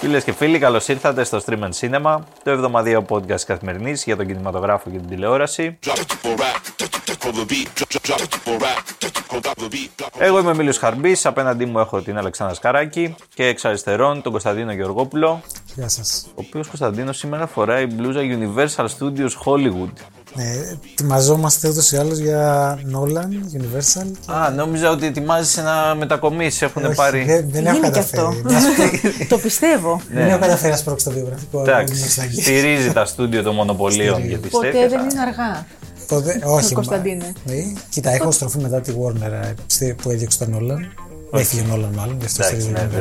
Φίλες και φίλοι, καλώς ήρθατε στο Stream and Cinema, το εβδομαδιαίο podcast καθημερινής για τον κινηματογράφο και την τηλεόραση. Εγώ είμαι ο Μίλιος Χαρμπής, απέναντί μου έχω την Αλεξάνδρα Σκαράκη και εξ αριστερών τον Κωνσταντίνο Γεωργόπουλο. Γεια σας. Ο οποίος Κωνσταντίνο σήμερα φοράει μπλούζα Universal Studios Hollywood. Ναι, ετοιμαζόμαστε ούτω ή άλλω για Nolan, Universal. Και... Α, νόμιζα ότι ετοιμάζεσαι να μετακομίσει. Έχουν Όχι, πάρει. Δεν, δεν έχω Γίνει και καταφέρει. αυτό. το πιστεύω. Δεν έχω καταφέρει να σπρώξω το βιογραφικό. Εντάξει, στηρίζει τα στούντιο των μονοπωλίων Στηρίζει. για τις Ποτέ τέχνες. δεν είναι αργά. Τότε, όχι. Κωνσταντίνε. μα- Ναι. Κοίτα, έχω στροφή μετά τη Warner ε, στη- που έδιωξε τον Nolan. Έφυγε ο Nolan μάλλον, γι' αυτό Εντάξει, στηρίζει ναι, τον δεν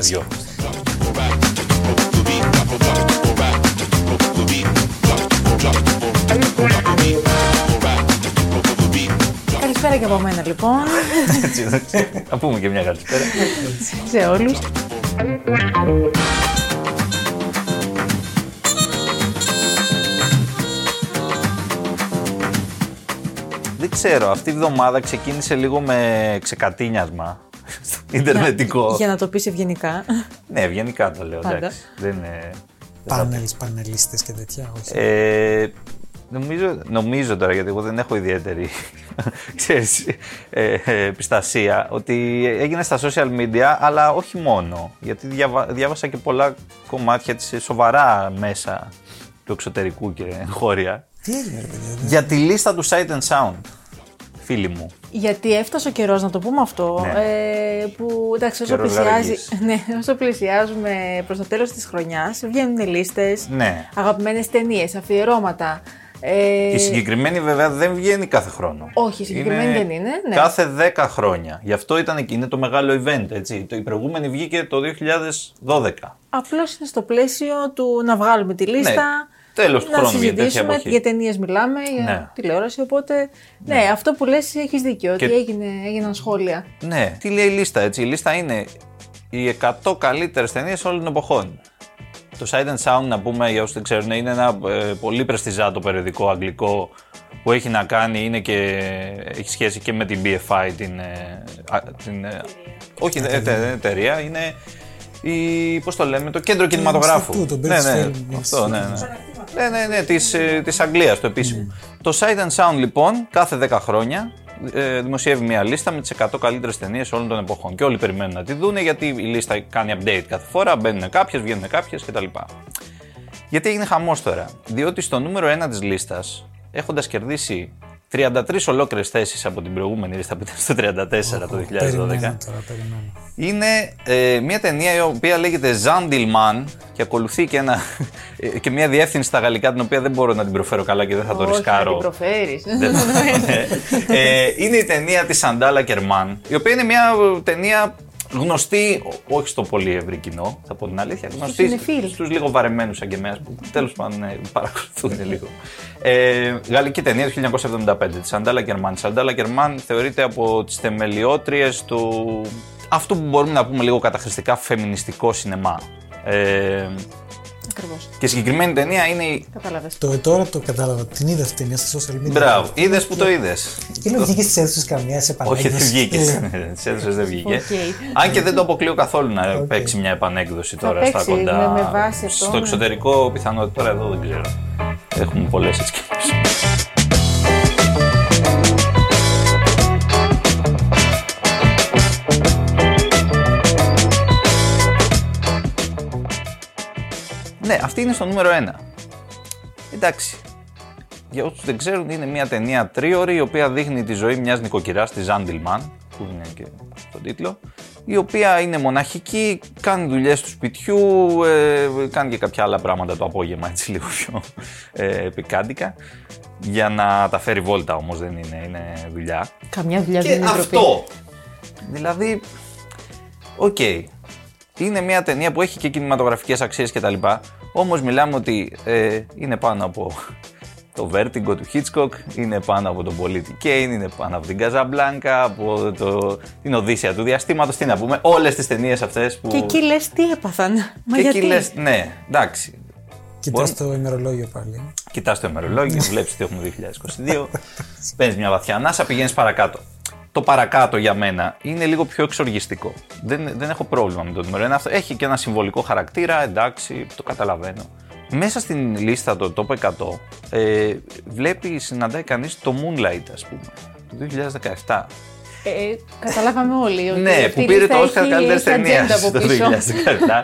Καλησπέρα και από μένα λοιπόν Έτσι, εντάξει. Να πούμε και μια καλησπέρα. σε όλους. Δεν ξέρω, αυτή η εβδομάδα ξεκίνησε λίγο με ξεκατίνιασμα. στο Ιντερνετικό. Για να το πεις ευγενικά. Ναι, ευγενικά το λέω. Πάντα. Εντάξει. Δεν είναι. Πάνελς, πανελίστες και τέτοια. Όχι. Ε, νομίζω, νομίζω τώρα, γιατί εγώ δεν έχω ιδιαίτερη ξέρεις, ε, ε, πιστασία, ότι έγινε στα social media, αλλά όχι μόνο. Γιατί διάβα- διάβασα και πολλά κομμάτια της ε, σοβαρά μέσα του εξωτερικού και χώρια. Τι έγινε, ρε παιδιά. δεν- Για τη λίστα του Sight and Sound, φίλοι μου. Γιατί έφτασε ο καιρός να το πούμε αυτό. Ναι. Ε, που εντάξει, όσο, Καιρός πλησιάζει, γαραγής. ναι, όσο πλησιάζουμε προς το τέλος της χρονιάς, βγαίνουν λίστες, Ναι. αγαπημένες ταινίες, αφιερώματα. Ε, Η συγκεκριμένη βέβαια δεν βγαίνει κάθε χρόνο. Όχι, η συγκεκριμένη δεν είναι, ναι. Κάθε 10 χρόνια. Γι' αυτό ήταν, είναι το μεγάλο event. Έτσι. Το, η προηγούμενη βγήκε το 2012. Απλώς είναι στο πλαίσιο του να βγάλουμε τη λίστα. Ναι, τέλος του να χρόνου για τέτοια συζητήσουμε, εποχή. για ταινίες μιλάμε, για Ναι. τηλεόραση. Οπότε, ναι, αυτό που λες έχεις δίκιο. Και- Ότι έγινε, έγιναν σχόλια. Ναι. Τι λέει η λίστα, έτσι; Η λίστα είναι οι 100 καλύτερες ταινίες όλων των εποχών. Το Sight and Sound, να πούμε για όσους δεν ξέρουν, είναι ένα ε, πολύ πρεστιζάτο περιοδικό αγγλικό που έχει να κάνει, είναι και, έχει σχέση και με την BFI, την, ε, α, την ε, όχι δεν δεν είναι εταιρεία, είναι η, πώς το λέμε, το κέντρο κινηματογράφου. Ινστιτούτο, ναι, British ναι, Film αυτό, ναι, ναι. Institute. Ναι, ναι, ναι, της, ε, της Αγγλίας, το επίσημο. Το Sight and Sound, λοιπόν, κάθε 10 χρόνια ε, δημοσιεύει μια λίστα με τις 100 καλύτερες ταινίες όλων των εποχών. Και όλοι περιμένουν να τη δούνε, γιατί η λίστα κάνει update κάθε φορά, μπαίνουν κάποιες, βγαίνουν κάποιες κτλ. Γιατί έγινε χαμός τώρα. Διότι στο νούμερο 1 της λίστας, έχοντας κερδίσει 33 ολόκληρες θέσεις από την προηγούμενη λίστα που ήταν στο 34 το 2012, Περιμένω τώρα, περιμένω. είναι ε, μια ταινία η οποία λέγεται Zandilman και ακολουθεί και, ένα, ε, και μια διεύθυνση στα γαλλικά την οποία δεν μπορώ να την προφέρω καλά και δεν θα το Όχι, ρισκάρω. να την προφέρεις. Δεν- Ναι. ε, είναι η ταινία της Σαντάλα Κερμάν, η οποία είναι μια ε, ταινία γνωστή, ό- όχι στο πολύ ευρύ κοινό, θα πω την αλήθεια, γνωστή συνεφίλ. στους λίγο βαρεμένους σαν και εμένα, που τέλος πάντων ναι, παρακολουθούν λίγο. Ε, γαλλική ταινία του 1975, της Σαντάλ Άκερμαν. Η Σαντάλ Άκερμαν θεωρείται από τις θεμελιώτριες του αυτού που μπορούμε να πούμε λίγο καταχρηστικά φεμινιστικό σινεμά. Ε, Ακριβώς. και η συγκεκριμένη ταινία είναι η... Κατάλαβες. Το τώρα το κατάλαβα. Την είδα αυτή την ταινία στα social media; Μπράβο, είδες που το είδες. Και λέω βγήκες στις αίθουσες καμία σε Όχι, δεν επανέκδοση. βγήκες. Ε, Στις αίθουσες δεν βγήκε. Οκ. Αν και δεν το αποκλείω καθόλου να παίξει μια επανέκδοση τώρα στα παίξει, κοντά. με- με βάση αυτό, Στο ναι. εξωτερικό πιθανότητα τώρα εδώ δεν ξέρω. Έχουμε πολλές έτσι Ναι, αυτή είναι στο νούμερο 1. Εντάξει. Για όσους δεν ξέρουν, είναι μια ταινία τρίωρη η οποία δείχνει τη ζωή μιας νοικοκυράς της Ζάντιλμαν, που είναι και στον τίτλο, η οποία είναι μοναχική, κάνει δουλειές του σπιτιού, ε, κάνει και κάποια άλλα πράγματα το απόγευμα, έτσι λίγο πιο ε, επικάντικα. Για να τα φέρει βόλτα όμως δεν είναι, είναι δουλειά. Καμιά δουλειά Και δεν είναι ντροπή. αυτό. Δηλαδή, οκ. Είναι μια ταινία που έχει και κινηματογραφικές αξίες κτλ. Όμως μιλάμε ότι ε, είναι πάνω από το Vertigo του Hitchcock, είναι πάνω από τον Πολίτη Κέιν, είναι πάνω από την Καζαμπλάνκα, από το, την Οδύσσια του Διαστήματος. Τι να πούμε, όλες τις ταινίες αυτές που. Και εκεί λες τι έπαθαν. Μα και γιατί; εκεί λες, ναι, εντάξει. Κοιτάς το ημερολόγιο πάλι. Κοιτάς το ημερολόγιο, βλέπεις ότι έχουμε 2022, παίρνει μια βαθιά ανάσα, πηγαίνεις παρακάτω. Το παρακάτω για μένα είναι λίγο πιο εξοργιστικό. Δεν, δεν έχω πρόβλημα με το νούμερο 1. Αυτό έχει και ένα συμβολικό χαρακτήρα, εντάξει, το καταλαβαίνω. Μέσα στην λίστα το top 100 ε, βλέπει, συναντάει κανείς το Moonlight ας πούμε, του 2017. Ε, καταλάβαμε όλοι ότι Ναι, αυτή που η πήρε λίστα το Oscar έχει καλύτερη ατζέντα ταινίας από το πίσω.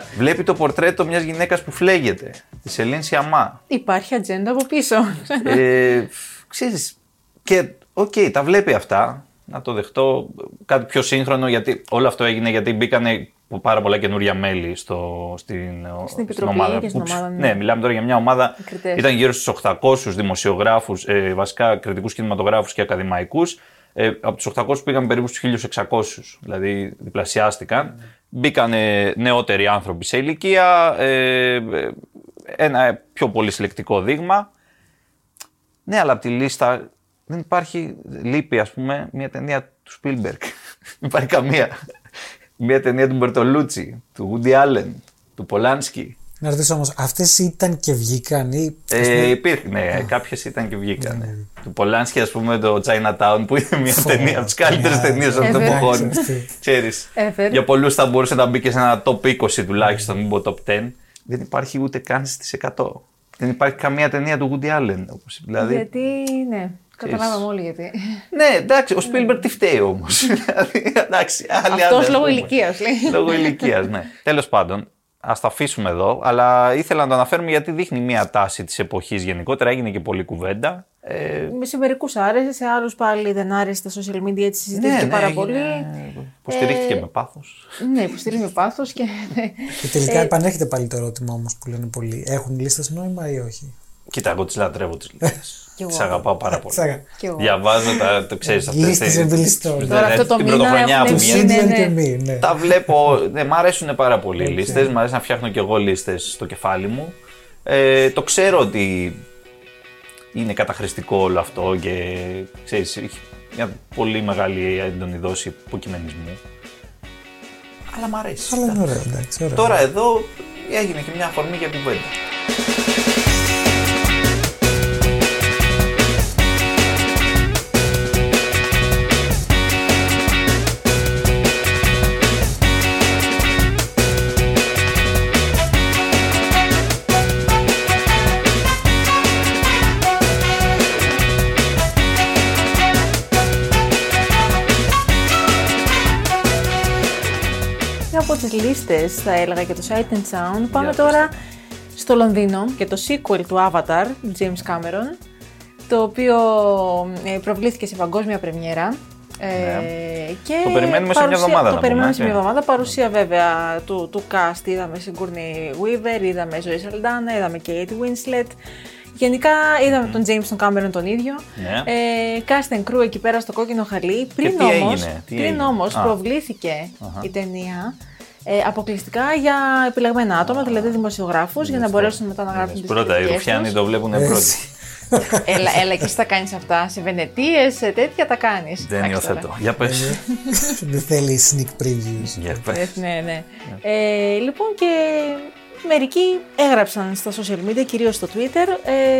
2017. Βλέπει το πορτρέτο μιας γυναίκας που φλέγεται, της Σελίν Σιαμά. Υπάρχει ατζέντα από πίσω. ε, ξέρεις, και οκ, τα βλέπει αυτά. Να το δεχτώ κάτι πιο σύγχρονο, γιατί όλο αυτό έγινε γιατί μπήκανε πάρα πολλά καινούρια μέλη στο, στην, Στην επιτροπή και στην Ούψ. ομάδα, ναι. Ναι, μιλάμε τώρα για μια ομάδα. Οι κριτές. Ήταν γύρω στους 800 δημοσιογράφους, ε, βασικά κριτικούς κινηματογράφους και ακαδημαϊκούς. Ε, από τους 800 πήγαν περίπου στους 1600, δηλαδή διπλασιάστηκαν. Μπήκαν νεότεροι άνθρωποι σε ηλικία, ε, ε, ένα πιο πολύ συλλεκτικό δείγμα. Ναι, αλλά από τη λίστα δεν υπάρχει, λείπει ας πούμε μια ταινία του Spielberg. δεν υπάρχει καμία. Μια ταινία του Μπερτολούτσι, του Woody Allen, του Πολάνσκι. Να ρωτήσω όμως, αυτές ήταν και βγήκαν ή. Ε, υπήρχε, ναι, κάποιες ήταν και βγήκαν. Του Πολάνσκι, ας πούμε, το Chinatown, που είναι μια ταινία από τις καλύτερες Ναι. ταινίες αυτών των Ε, βέβαια. εποχών. Ξέρεις. Ε, βέβαια. Για πολλούς θα μπορούσε να μπει και σε ένα top 20 τουλάχιστον, μην πω top 10. Δεν υπάρχει ούτε καν στις 100. Δεν υπάρχει καμία ταινία του Woody Allen. Όπως, δηλαδή, γιατί, ναι, καταλάβαμε όλοι γιατί. Ναι, εντάξει, ο Spielberg τι φταίει όμως. δηλαδή, εντάξει, άλλοι Αυτός άντρες, λόγω ας πούμε. ηλικίας λέει. Λόγω ηλικίας, ναι. Τέλος πάντων, ας το αφήσουμε εδώ, αλλά ήθελα να το αναφέρουμε γιατί δείχνει μια τάση της εποχής γενικότερα. Έγινε και πολλή κουβέντα. Ε, Σε μερικούς άρεσε, σε άλλους πάλι δεν άρεσε στα social media, έτσι συζητήθηκε πάρα πολύ. Υποστηρίχθηκε Ε, με πάθος. Ναι, υποστηρίζει με πάθος και. ναι. Και τελικά επανέρχεται πάλι το ερώτημα όμως που λένε πολλοί. Έχουν λίστας νόημα ή όχι; Κοίτα, εγώ τις λατρεύω τις λίστες. Κι εγώ. Τι αγαπάω πάρα πολύ. Τσάκα. Κι εγώ. Διαβάζω τα. Το ξέρεις αυτέ. Λίστες εμπελιστών. Τώρα αυτό το την μήνα πρωτοχρονιά έχουν που βγει, βγαίνει. ναι, Obsidian ναι. και μη, ναι. Τα βλέπω. Ναι, μ' αρέσουν πάρα πολύ οι λίστες. Μ' αρέσει να φτιάχνω κι εγώ λίστες στο κεφάλι μου. Ε, το ξέρω ότι είναι καταχρηστικό όλο αυτό και ξέρεις, έχει μια πολύ μεγάλη έντονη δόση υποκειμενισμού. Αλλά μ' αρέσει. Αλλά είναι ωραίο, εντάξει. Ωραίο. Τώρα εδώ έγινε και μια αφορμή για κουβέντα. Και από τις λίστες θα έλεγα και το Sight and Sound. Πάμε πες τώρα στο Λονδίνο και το sequel του Avatar, του James Cameron, το οποίο ε, προβλήθηκε σε παγκόσμια πρεμιέρα. Ε, και Ναι. Το περιμένουμε σε μια παρουσία- εβδομάδα, Το να περιμένουμε πούμε, σε μια έτσι. εβδομάδα. Παρουσία βέβαια του, του cast. Είδαμε Sigourney Weaver, είδαμε Zoe Saldana, είδαμε Kate Winslet. Γενικά είδαμε τον James τον Cameron τον ίδιο. Ναι. Ε, cast and crew εκεί πέρα στο κόκκινο χαλί. Πριν τι όμως, έγινε, τι πριν έγινε; όμως Α. προβλήθηκε η ταινία ε, αποκλειστικά για επιλεγμένα άτομα, δηλαδή δημοσιογράφους, για να μπορέσουν μετά να γράψουν τις Πρώτα, οι κριτικές Ρουφιάνοι τους. το βλέπουν Έτσι. πρώτοι. Έλα, έλα και εσύ τα κάνεις αυτά, σε Βενετίες, σε τέτοια τα κάνεις. Δεν Εντάξει τώρα. υιοθετώ. Για πες. Δεν θέλεις sneak previews. Για Ε, πες. ναι, ναι. Ε, λοιπόν και μερικοί έγραψαν στα social media, κυρίως στο Twitter,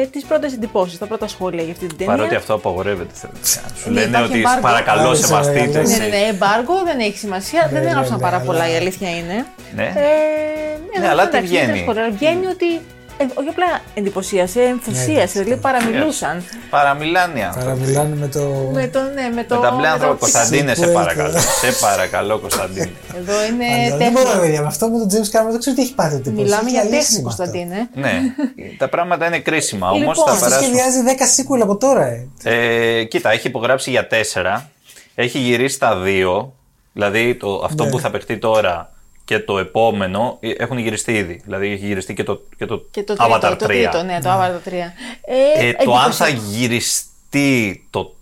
ε, τις πρώτες εντυπώσεις, τα πρώτα σχόλια για αυτή την ταινία. Παρότι αυτό απαγορεύεται. θεωρητικά. Σου Ναι, λένε υπάρχει ότι embargo. παρακαλώ Άρεσε, σεβαστείτε. ρε, Ναι, εσύ. ναι, ναι, εμπάργο δεν έχει σημασία. δεν ναι, έγραψαν ναι, πάρα αλλά- πολλά, η αλήθεια είναι. Ναι. Ε, Ναι, αλλά τι εντάξει, βγαίνει; δεν σχολεία, Βγαίνει ότι. Ε, όχι απλά εντυπωσίασε, ενθουσίασε. Ναι, δηλαδή παραμιλούσαν. Παραμιλάνε οι άνθρωποι. Παραμιλάνε με το. Με το, ναι, με το. Με τα μπλε με άνθρωπα. το- Κωνσταντίνε, σε Σίγουρα. παρακαλώ. Σε παρακαλώ, Κωνσταντίνε. Εδώ είναι Αλλά Δεν μπορώ, τέχνη. παιδιά, με αυτό με τον James Cameron δεν ξέρω τι έχει πάθει. ο τύπος. Μιλάμε Έχει για αλύσει τέχνη, με αυτό. Κωνσταντίνε. Ναι, τα πράγματα είναι κρίσιμα όμως. Λοιπόν, θα αυτό Αυτό περάσουμε. σχεδιάζει 10 sequel από τώρα, ε. Ε, κοίτα, έχει υπογράψει για τέσσερα. Έχει γυρίσει τα δύο. Δηλαδή το, αυτό Ναι. που θα παιχτεί τώρα και το επόμενο ε, έχουν γυριστεί ήδη. Δηλαδή έχει γυριστεί και το, και το, Και το τρίτο, Avatar 3. το τρίτο, ναι, το Avatar 3. Ε, Ε, το αν θα εντυπωσιακό. γυριστεί το,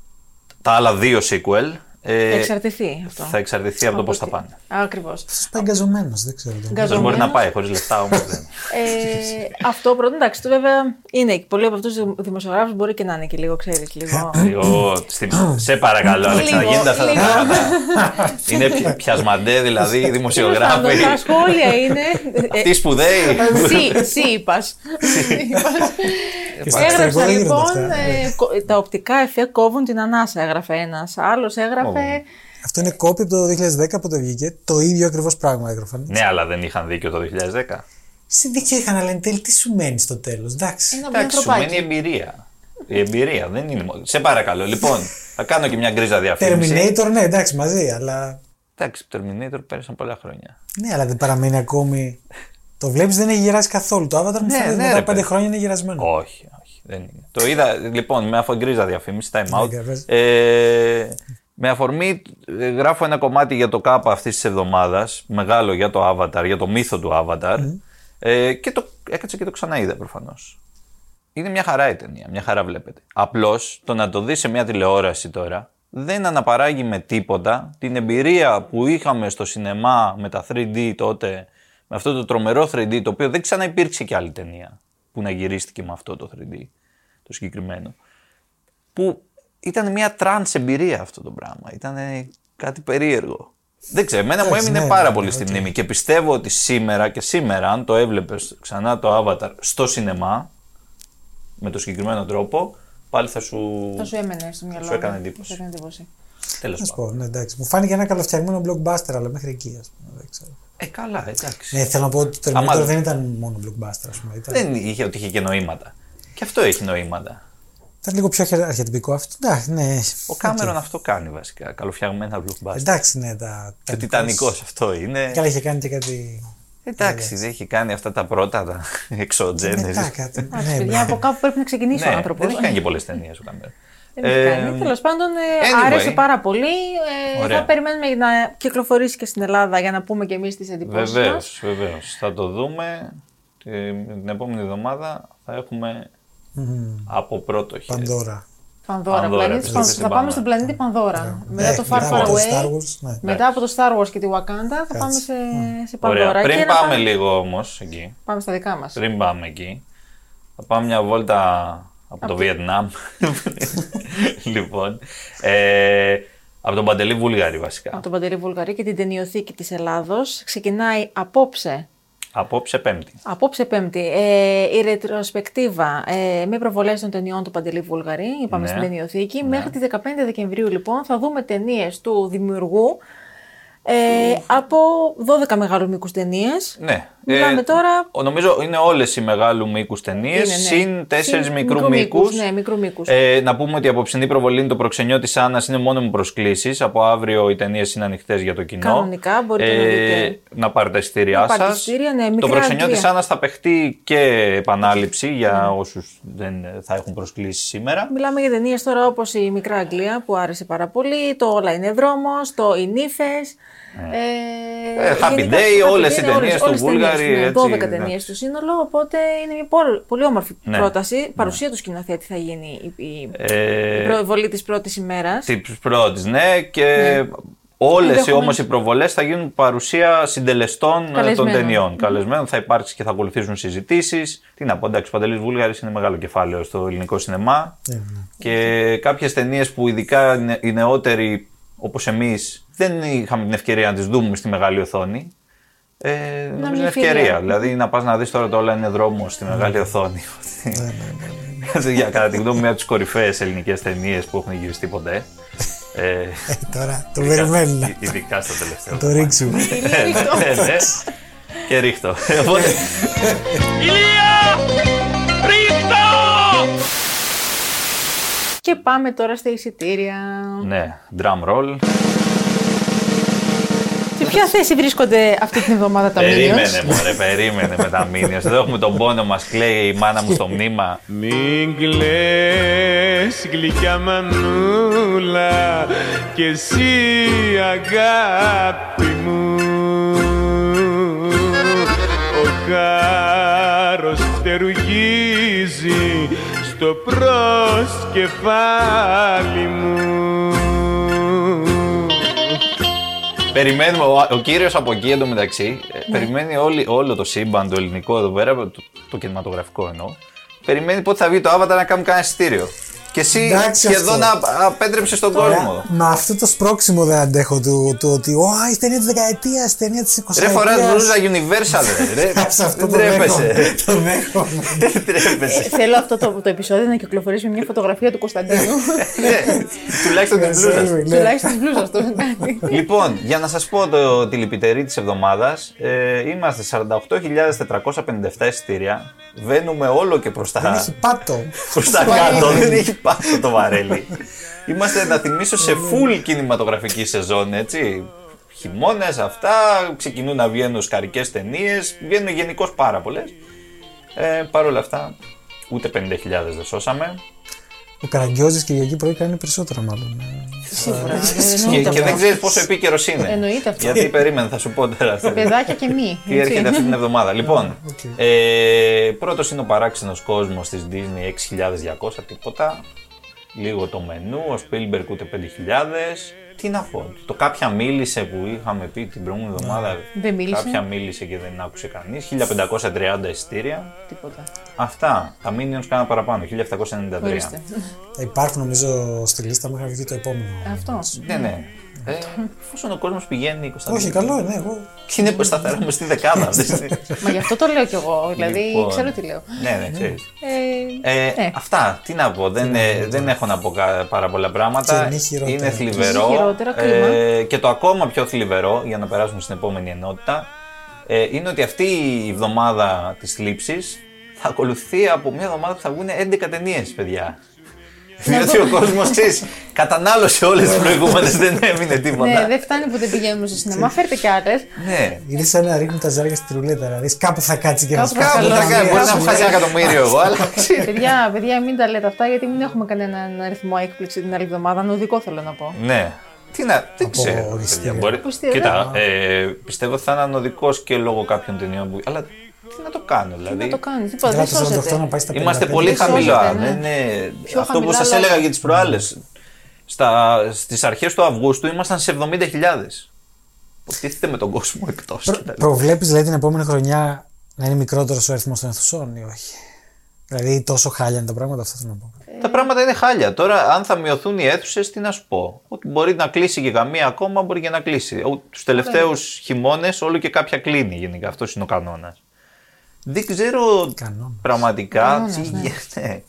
τα άλλα δύο sequel ε, Θα εξαρτηθεί αυτό. θα εξαρτηθεί από το πώς θα τι. πάνε. Ακριβώς. Αυτό πάει εγκαζωμένος, δεν ξέρω. Ποιος Γκαζωμένος. μπορεί να πάει χωρίς λεφτά όμως δεν. Ε, αυτό πρώτον, εντάξει, το βέβαια είναι. Πολλοί από αυτούς του δημοσιογράφους μπορεί και να είναι και λίγο, ξέρεις, λίγο. Λίγο, στην- σε παρακαλώ, Αλέξανδρα, Λίγο, γίνεται αυτά τα λίγο. πράγματα. Είναι πια- πιασμαντέ, δηλαδή, οι Τέλος δημοσιογράφοι. πάντων, Τα σχόλια είναι. ε, Τι σπουδαίοι. Σι, σι είπας. Και στα Έγραψα εξωτερικό δεν γίνονται λοιπόν, αυτά. ε, κο- τα οπτικά εφέ κόβουν την ανάσα, έγραφε ένας. Άλλος έγραφε. Αυτό είναι κόπη από το 2010 που το βγήκε. Το ίδιο ακριβώς πράγμα έγραφαν. Ναι, αλλά δεν είχαν δίκιο το 2010. Σε δίκιο είχαν, αλλά εν τέλει τι σου μένει στο τέλος. Εντάξει. Ένα Εντάξει, σου μένει η ανθρωπάκι. εμπειρία. Η εμπειρία δεν είναι. μόνο- Σε παρακαλώ, λοιπόν, θα κάνω και μια γκρίζα διαφήμιση. Terminator, ναι, εντάξει, μαζί, αλλά. Εντάξει, Terminator πέρασαν πολλά χρόνια. Ναι, αλλά δεν παραμένει ακόμη. Το βλέπεις δεν έχει γεράσει καθόλου. Το Avatar μου Ναι, φαίνεται ναι, μετά ρε, από πέντε παιδί. χρόνια είναι γερασμένο. Όχι, όχι, δεν είναι. Το είδα, λοιπόν, με αφορμή γκρίζα διαφήμιση, time out. Ναι, πες. Ε, με αφορμή, ε, γράφω ένα κομμάτι για το κάπα αυτής της εβδομάδας, μεγάλο για το Avatar, για το μύθο του Avatar. Ε, και το έκατσα και το ξαναείδα προφανώς. Είναι μια χαρά η ταινία, μια χαρά βλέπετε. Απλώς το να το δεις σε μια τηλεόραση τώρα δεν αναπαράγει με τίποτα την εμπειρία που είχαμε στο σινεμά με τα 3D τότε, με αυτό το τρομερό 3D, το οποίο δεν ξαναυπήρξε και άλλη ταινία που να γυρίστηκε με αυτό το 3D, το συγκεκριμένο. Που ήταν μια trance εμπειρία αυτό το πράγμα. Ήταν κάτι περίεργο. Δεν ξέρω, εμένα μου Εντάξει, έμεινε ναι, πάρα ναι, πολύ οκ. στη μνήμη και πιστεύω ότι σήμερα και σήμερα, αν το έβλεπες ξανά το Avatar στο σινεμά, με το συγκεκριμένο τρόπο, πάλι θα σου. Θα σου έμενε στο μυαλό. Σου έκανε μου. εντύπωση. Θα σου έκανε εντύπωση. Τέλος Να σου πάντων. πω, ναι, εντάξει. Μου φάνηκε ένα καλοφτιαγμένο blockbuster, αλλά μέχρι εκεί, ας πούμε. Δεν ξέρω. Ε, καλά, εντάξει. Ναι, θέλω να πω ότι το Άμα- Terminator δεν ήταν μόνο blockbuster, ας πούμε. Ήταν, Δεν είχε ότι είχε και νοήματα. Και αυτό έχει νοήματα. ήταν λίγο πιο αρχαι- αρχιετυπικό αυτό. Εντάξει, ναι. Ο Κάμερον αυτό κάνει βασικά. Καλοφτιαγμένα blockbuster. Εντάξει, ναι, τα. Και ο Τιτανικός αυτό είναι. Και άλλα είχε κάνει και κάτι. Εντάξει, δεν έχει κάνει αυτά τα πρώτα τα εξωτζένε. Μετά κάτι. Εντάξει, ναι, παιδιά, από κάπου πρέπει να ξεκινήσει ο Ναι, άνθρωπος. δεν έχει κάνει και πολλές ταινίες ο Κάμερον. Δεν έχει κάνει. Τέλος πάντων, ε, anyway. άρεσε πάρα πολύ. Ε, Ωραία. θα περιμένουμε να κυκλοφορήσει και στην Ελλάδα για να πούμε και εμείς τις εντυπώσεις Βεβαίως, μας. βεβαίως. Θα το δούμε. Την την επόμενη εβδομάδα θα έχουμε από πρώτο χέρι. Παντόρα. Πανδώρα. Πανδώρα, πλανήτης επιστροφή Πανδώρα. στην Θα πάμε Πανδώρα. στον πλανήτη Πανδώρα. Μετά Ναι, το Far μετά Far από το Away. Star Wars, ναι. Μετά από το Star Wars και τη Wakanda θα πάμε σε, σε Πανδώρα. Ωραία. Και Πριν να πάμε λίγο όμως εκεί, Πάμε στα δικά μας. πριν πάμε εκεί, θα πάμε μια βόλτα από το Βιετνάμ. λοιπόν, ε, από τον Παντελή Βούλγαρη βασικά. Από τον Παντελή Βουλγαρή και την ταινιοθήκη της Ελλάδος. Ξεκινάει απόψε Απόψε Πέμπτη. Απόψε Πέμπτη, ε, η ρετροσπεκτίβα ε, με προβολές των ταινιών του Παντελή Βουλγαρή, είπαμε Ναι. στην ταινιοθήκη. Μέχρι τις 15 Δεκεμβρίου λοιπόν θα δούμε ταινίες του δημιουργού ε, από 12 μεγάλους μήκους ταινίες. Ναι. Μιλάμε τώρα- ο- Νομίζω είναι όλες οι μεγάλου μήκους ταινίες, Είναι, ναι. συν τέσσερις Συν μικρού μικρού μήκους. μήκους, ναι, μικρού μήκους. Ε, να πούμε ότι η απόψινή προβολή είναι το προξενιό της Άννας, είναι μόνο με προσκλήσεις. Από αύριο οι ταινίες είναι ανοιχτές για το κοινό. Κανονικά, μπορείτε να δείτε. Να πάρετε εισιτήριά Να πάρετε σας. εισιτήρια, ναι, το μικρά προξενιό αντρία. της Άννας θα παιχτεί και επανάληψη για Ναι. όσους δεν θα έχουν προσκλήσεις σήμερα. Μιλάμε για ταινίες τώρα όπως η Μικρά Αγγλία που άρεσε πάρα πολύ, το Όλα είναι δρόμος, το Οι Νύφες, Ε, Ε, Happy γενικά, Day, Happy όλες οι ναι, ταινίες όλες- του όλες τις ταινίες Βούλγαρη, του, ναι, έτσι, 12 ναι. ταινίες στο σύνολο, οπότε είναι μια πολύ, πολύ όμορφη Ναι. πρόταση. Παρουσία του σκηνοθέτη θα γίνει η, η, Ε, η προβολή της πρώτης ημέρας. Της πρώτης, ναι, και όλες Ενδεχομένως- όμως οι προβολές θα γίνουν παρουσία συντελεστών ε, των Καλεσμένων. ταινιών. Καλεσμένων θα υπάρξει και θα ακολουθήσουν συζητήσεις. Τι να πω, εντάξει, ο Παντελής Βούλγαρης είναι μεγάλο κεφάλαιο στο ελληνικό σινεμά. Ναι, ναι. Και κάποιες ταινίες που ειδικά οι νε- οι νεότεροι όπως εμείς δεν είχαμε την ευκαιρία να τις δούμε στη μεγάλη οθόνη. Ε, νομίζω μια είναι ευκαιρία. ευκαιρία. Δηλαδή να πας να δεις τώρα το όλα είναι δρόμο στη μεγάλη οθόνη. Για κατά τη γνώμη μου, μια από τις κορυφαίες ελληνικές ταινίες που έχουν γυριστεί ποτέ. Ε, Ε, Τώρα το περιμένουν να Ειδικά στο τελευταίο. το ρίξουμε. Ναι, ναι. Και ρίχτω. Οπότε, Και πάμε τώρα στα εισιτήρια. ναι, drum roll. Σε ποια θέση βρίσκονται αυτή την εβδομάδα τα Περίμενε, Minions? μωρέ, περίμενε με τα Minions. Εδώ έχουμε τον πόνο μας, κλαίει η μάνα μου στο μνήμα. Μην κλαις γλυκιά μανούλα και εσύ αγάπη μου Ο χάρος φτερουγίζει στο προσκεφάλι μου. Περιμένουμε, ο, ο κύριος από εκεί εντωμεταξύ, ε, περιμένει όλη, όλο το σύμπαν, το ελληνικό εδώ πέρα, το, το κινηματογραφικό εννοώ, περιμένει πότε θα βγει το Avatar να κάνουμε κανένα εισιτήριο. Και εσύ Εντάξει, σχεδόν αυτό. απέτρεψες τον κόσμο. Με αυτό το σπρώξιμο δεν αντέχω του, του ότι «Ω, η ταινία της δεκαετίας, η ταινία της 20 Ρε φοράς μπλούζα Universal, ρε. ρε. Σε αυτό Δεν το τρέπεσαι. δέχομαι. Το δέχομαι. Δεν τρέπεσαι. Θέλω αυτό το, το επεισόδιο να κυκλοφορήσει με μια φωτογραφία του Κωνσταντίνου. Ναι, Τουλάχιστον την μπλούζας. σου. Ναι. Τουλάχιστον της μπλούζας του. κάτι. Λοιπόν, για να σας πω το τηλεπιτερή της εβδομάδας, ε, είμαστε 48.457 εισιτήρια. Βαίνουμε όλο και προς Δεν τα, έχει πάτο. προς τα κάτω, δεν έχει πάτο το βαρέλι. Είμαστε, να θυμίσω, σε full κινηματογραφική σεζόν, έτσι. Χειμώνες, αυτά, ξεκινούν να βγαίνουν σκαρικές ταινίες, βγαίνουν γενικώς πάρα πολλές. Ε, Παρ' όλα αυτά, ούτε 50.000 δεν σώσαμε. Ο Καραγκιόζης Κυριακή πρωί κάνει περισσότερα μάλλον. Ε, Σίγουρα. Και, Εννοείται και δεν αυτό. ξέρεις πόσο επίκαιρος είναι. Εννοείται αυτό. Γιατί περίμενε, θα σου πω τώρα. Παιδάκια και μη. Τι έτσι. έρχεται αυτή την εβδομάδα. Λοιπόν, οκ. ε, πρώτος είναι ο παράξενος κόσμος της Disney 6.200 τίποτα. Λίγο το μενού, ο Spielberg ούτε 5.000. Τι να πω, το κάποια μίλησε που είχαμε πει την προηγούμενη εβδομάδα. Δεν μίλησε. Κάποια μίλησε και δεν άκουσε κανείς. 1530 εισιτήρια. Τίποτα. Αυτά. Τα Minions κάνα παραπάνω, 1793. Ορίστε. Θα υπάρχουν νομίζω στη λίστα μέχρι να βγει το επόμενο. Αυτό. Ναι, ναι. Ε, εφόσον ο κόσμος πηγαίνει, Κωνσταντίνο. Όχι, καλό είναι. Εγώ Είναι σταθερά μες στη δεκάδα. Μα γι' αυτό το λέω κι εγώ. Δηλαδή Λοιπόν. ξέρω τι λέω. ναι, ναι, ξέρεις. Ε, Ε, ναι. Αυτά, τι να πω, δεν, ε, δεν έχω να πω κα- πάρα πολλά πράγματα. Ξενή χειρότερα. Είναι θλιβερό. Ξενή χειρότερα, κρίμα. ε, και το ακόμα πιο θλιβερό, για να περάσουμε στην επόμενη ενότητα, ε, είναι ότι αυτή η εβδομάδα της θλίψης θα ακολουθεί από μια εβδομάδα που θα βγουν 11 ταινίες, παιδιά. Διότι ο κόσμος ξέρεις, κατανάλωσε όλες τις προηγούμενες, δεν έμεινε τίποτα. Ναι, δεν φτάνει που δεν πηγαίνουμε στο σινεμά. Φέρτε κι άλλες. Ναι. είναι σαν να ρίχνουν τα ζάρια στη ρουλέτα. Δηλαδή κάπου θα κάτσει και να Κάπου θα σκάσει. Κάπου θα Καλό, κάνει, μπορεί να κάπου μου χάσει ένα εκατομμύριο εγώ, αλλά ξέρεις. παιδιά, παιδιά, μην τα λέτε αυτά γιατί μην έχουμε κανέναν αριθμό έκπληξη την άλλη εβδομάδα. Νοδικό θέλω να πω. Ναι. Τι να, δεν Από ξέρω. οριστήρια. παιδιά, μπορεί- Οριστήρια. Κοίτα, ε, πιστεύω ότι θα είναι ανωδικός και λόγω κάποιων ταινιών που. Αλλά τι να το κάνω, Τι δηλαδή; να το κάνεις, τίποτα, δεν Γράψε 48 να σώζεται. πάει στα 55. Είμαστε πολύ Δεν χαμηλά. σώζεται, ναι. Δεν είναι... Πιο Αυτό που χαμηλά, σας αλλά- έλεγα για τις προάλλες. Στα, στις αρχές του Αυγούστου ήμασταν σε 70.000. Υποτίθεται με τον κόσμο εκτός. Προ, δηλαδή. Προβλέπεις δηλαδή την επόμενη χρονιά να είναι μικρότερος ο αριθμός των αιθουσών ή όχι; Δηλαδή τόσο χάλια είναι τα πράγματα, αυτό θέλω να πω. Τα πράγματα είναι χάλια. Τώρα, αν θα μειωθούν οι αίθουσες, τι να σου πω; Ότι μπορεί να κλείσει και καμία ακόμα, μπορεί και να κλείσει. Τους τελευταίους χειμώνες, όλο και κάποια κλείνει γενικά. Αυτός είναι ο κανόνας. Δεν ξέρω Κανόνας. πραγματικά. Κανόνας, τι ναι. γίνεται.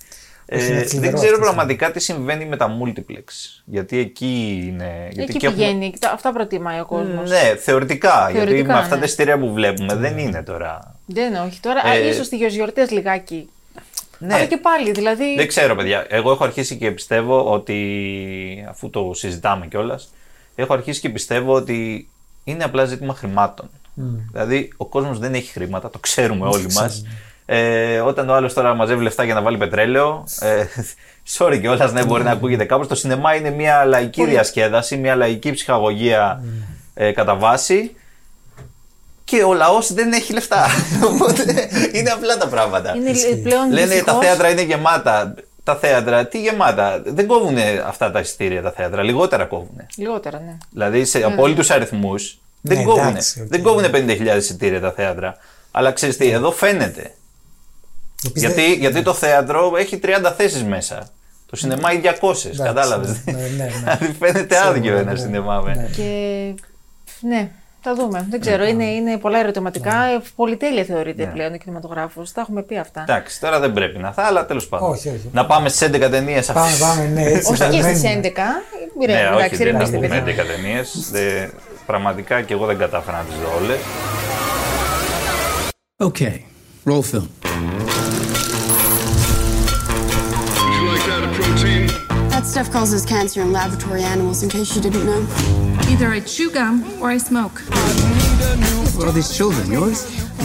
Όχι, είναι Ε, θλιβερό δεν ξέρω αυτό, πραγματικά τι συμβαίνει με τα multiplex. Γιατί εκεί είναι. Γιατί Εκεί έχουμε- πηγαίνει, τα- αυτά προτιμάει ο κόσμος. Ναι, θεωρητικά. γιατί Θεωρητικά, με αυτά ναι. τα ειστήρια που βλέπουμε δεν είναι τώρα. Δεν είναι, όχι. Τώρα, Ε, ίσως στι γιορτές λιγάκι. Ναι. Αλλά και πάλι, δηλαδή. Δεν ξέρω, παιδιά. Εγώ έχω αρχίσει και πιστεύω ότι. αφού το συζητάμε κιόλας, έχω αρχίσει και πιστεύω ότι είναι απλά ζήτημα χρημάτων. Δηλαδή, ο κόσμος δεν έχει χρήματα, το ξέρουμε όλοι μας. Ε, όταν ο άλλος τώρα μαζεύει λεφτά για να βάλει πετρέλαιο, ε, sorry κιόλας, ναι, μπορεί να ακούγεται κάπως. Το σινεμά είναι μια λαϊκή διασκέδαση, μια λαϊκή ψυχαγωγία ε, κατά βάση. Και ο λαός δεν έχει λεφτά. Οπότε είναι απλά τα πράγματα. είναι λ- πλέον. Λένε τα δυστυχώς- θέατρα είναι γεμάτα. Τα θέατρα, τι γεμάτα. Δεν κόβουν αυτά τα εισιτήρια τα θέατρα, λιγότερα κόβουν. Λιγότερα, ναι. Δηλαδή σε απόλυτους αριθμούς δεν Ναι, κόβουν. εντάξει, οκ. Δεν κόβουν 50.000 εισιτήρια τα θέατρα. Αλλά ξέρεις τι, εδώ φαίνεται. Επίσης, Γιατί, δεν- γιατί το θέατρο έχει 30 θέσεις μέσα. Το σινεμά έχει 200. Εντάξει, Κατάλαβες. ναι, ναι, ναι. Δηλαδή φαίνεται Ξέρω, άδειο ναι, ένα ναι. σινεμά. με. Ναι. Και. Ναι, θα δούμε. Δεν ξέρω. Είναι, είναι πολλά ερωτηματικά. Ναι. Πολυτέλεια θεωρείται πλέον ο κινηματογράφος. Τα έχουμε πει αυτά. Εντάξει, τώρα δεν πρέπει να θα, αλλά τέλος πάντων. Όχι, όχι. Να πάμε στις 11 ταινίες Πάμε, πάμε, ναι, έτσι. Όχι και στις περιμένουμε. 11. Ναι, Ρε, όχι, εντάξει, δεν ηρεμήστε, έχουμε παιδιά. 11 ταινίες. Πραγματικά και εγώ δεν κατάφερα να τι δω όλε. Okay, roll film. Would you like that a protein? That stuff causes cancer in laboratory animals, in case you didn't know. Either I chew gum or I smoke. What are these children? Yours?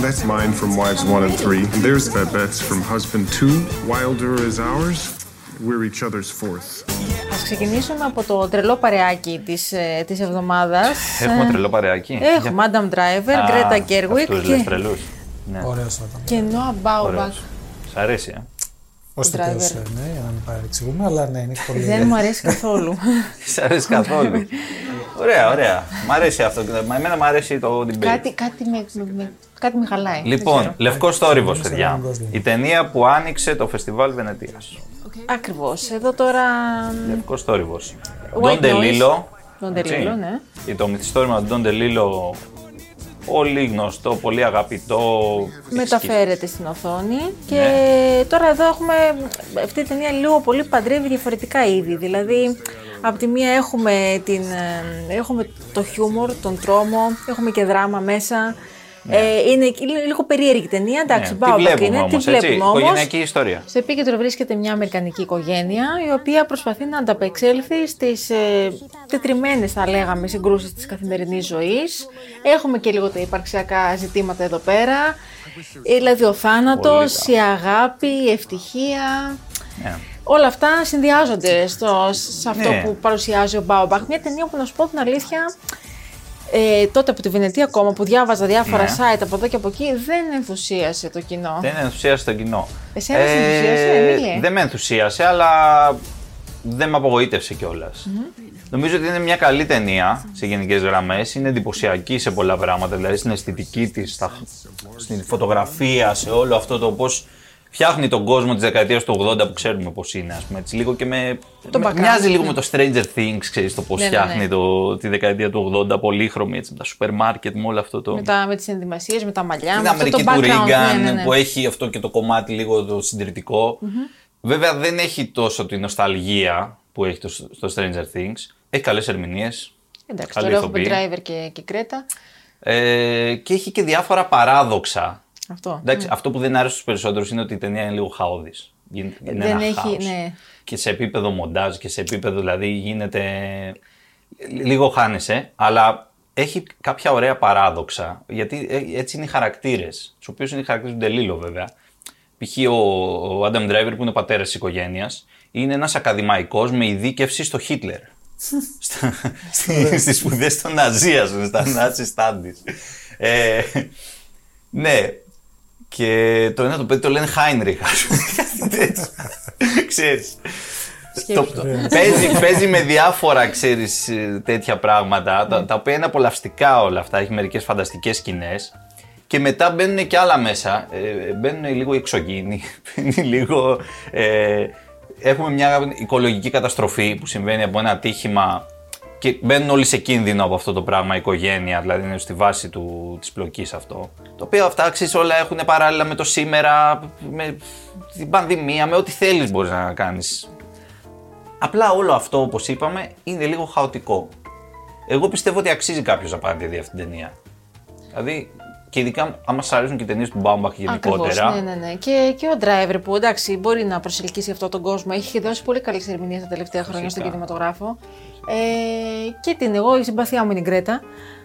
That's mine from wives one and three. And there's Babette's from husband two. Wilder is ours. We're each other's fourth. Ας ξεκινήσουμε από το τρελό παρεάκι της, ε, της εβδομάδας. Έχουμε Ε, τρελό παρεάκι. Έχουμε Adam Driver, Greta Gerwig Αυτούς λες και, τρελούς. Ναι, Ωραίος θα ήταν. και Noah Baumbach. ωραίος. Σ' αρέσει, ε; Ως το Driver. τέλος, ε, ναι, για να μην παρεξηγούμε, αλλά ναι, είναι πολύ. Δεν μου αρέσει καθόλου. Σ' αρέσει καθόλου. ωραία, ωραία. Μ' αρέσει αυτό. Μα εμένα μ' αρέσει το debate. κάτι, κάτι, με, με- με- κάτι με χαλάει. δεν Λοιπόν, ξέρω. Λευκός Θόρυβος, Στον παιδιά. Ryan Gosling. Η ταινία που άνοιξε το φεστιβάλ Βενετίας. Ακριβώς. Εδώ τώρα... Λευκό θόρυβος. White Τον noise. Τελίλο. Τον Τελίλο, ναι. Και το μυθιστόρημα του Τον Τελίλο. Πολύ γνωστό, πολύ αγαπητό. μεταφέρεται στην οθόνη και Ναι. τώρα εδώ έχουμε αυτή η ταινία λίγο πολύ παντρεύει διαφορετικά είδη. Δηλαδή, από τη μία έχουμε, την, ε, έχουμε το χιούμορ, τον τρόμο, έχουμε και δράμα μέσα. Ε, είναι λίγο περίεργη ταινία, εντάξει, Ναι, μπάμπακ τη βλέπουμε είναι, όμως, τη έτσι, βλέπουμε όμως. οικογενειακή ιστορία. Στο επίκεντρο βρίσκεται μια Αμερικανική οικογένεια η οποία προσπαθεί να ανταπεξέλθει στις ε, τετριμένες θα λέγαμε συγκρούσεις της καθημερινής ζωής. Έχουμε και λίγο τα υπαρξιακά ζητήματα εδώ πέρα. Ε, Δηλαδή ο θάνατος, η αγάπη, η ευτυχία. Ναι. Όλα αυτά συνδυάζονται στο, σε αυτό Ναι. που παρουσιάζει ο Μπάουμπαχ. Μια ταινία που να σου πω την αλήθεια, ε, τότε από τη Βενετία ακόμα που διάβαζα διάφορα Ναι. site από εδώ και από εκεί, δεν ενθουσίασε το κοινό. Δεν ενθουσίασε το κοινό. Εσένα σε ενθουσίασε, Εμίλια; Δεν με ενθουσίασε, αλλά δεν με απογοήτευσε κιόλας. Νομίζω ότι είναι μια καλή ταινία σε γενικές γραμμές. Είναι εντυπωσιακή σε πολλά πράγματα, δηλαδή στην αισθητική της, στην φωτογραφία, σε όλο αυτό το πώς φτιάχνει τον κόσμο της δεκαετίας του 80 που ξέρουμε πώς είναι, ας πούμε. Έτσι, λίγο και με. Το με- background, μοιάζει λίγο ναι. με το Stranger Things, ξέρεις το πώς Ναι, ναι, φτιάχνει ναι. Το, τη δεκαετία του 80, πολύχρωμη, έτσι, με τα σούπερ μάρκετ, με όλο αυτό το. με, τα, με τις ενδυμασίες, με τα μαλλιά, Την με αυτό το Αμερική του background. Ρίγκαν ναι, ναι, ναι. που έχει αυτό και το κομμάτι λίγο το συντηρητικο Βέβαια δεν έχει τόσο τη νοσταλγία που έχει το, στο Stranger Things. Έχει καλές ερμηνείες. Εντάξει, καλή τώρα έχουμε ηθοποιή. driver και, και κρέτα. Ε, και έχει και διάφορα παράδοξα. Αυτό. Εντάξει, Αυτό που δεν άρεσε στους περισσότερους είναι ότι η ταινία είναι λίγο χαόδης. Γίνεται- Είναι Δεν ένα έχει, χάος. ναι. Και σε επίπεδο μοντάζ και σε επίπεδο δηλαδή γίνεται... Λίγο χάνεσαι, αλλά έχει κάποια ωραία παράδοξα. Γιατί ε, έτσι είναι οι χαρακτήρες. Τους οποίους είναι οι χαρακτήρες του Ντελίλο βέβαια. Π.χ. ο, ο Adam Driver που είναι ο πατέρας της οικογένειας είναι ένας ακαδημαϊκός με ειδίκευση στο Χίτλερ. Στα- στη- στις σπουδές των Ναζί, ας πούμε, στα Nazi Studies. Ε, ναι, και το ένα το παιδί το λένε Χάινριχ, ας πούμε, κάτι τέτοιο. Ξέρεις. Το, το- παίζει, παίζει με διάφορα, ξέρεις, ε, τέτοια πράγματα, τα, τα οποία είναι απολαυστικά όλα αυτά, έχει μερικές φανταστικές σκηνές. Και μετά μπαίνουν και άλλα μέσα. Ε, μπαίνουν λίγο οι εξωγήινοι, μπαίνει λίγο. Ε, έχουμε μια οικολογική καταστροφή που συμβαίνει από ένα ατύχημα και μπαίνουν όλοι σε κίνδυνο από αυτό το πράγμα, η οικογένεια, δηλαδή είναι στη βάση του, της πλοκής αυτό. Το οποίο αυτά ξέρεις, όλα έχουν παράλληλα με το σήμερα, με την πανδημία, με ό,τι θέλεις μπορείς να κάνεις. Απλά όλο αυτό, όπως είπαμε, είναι λίγο χαοτικό. Εγώ πιστεύω ότι αξίζει κάποιος να πάει να τη δει αυτή την ταινία. Δηλαδή, και ειδικά άμα σας αρέσουν και οι ταινίες του Μπάμπαχ γενικότερα. Ακριβώς, ναι, ναι, ναι. Και, και ο driver που εντάξει μπορεί να προσελκύσει αυτόν τον κόσμο. Έχει και δώσει πολύ καλές ερμηνείες τα τελευταία χρόνια στον Φυσικά. κινηματογράφο. Ε, και την εγώ, η συμπαθία μου είναι η Γκρέτα.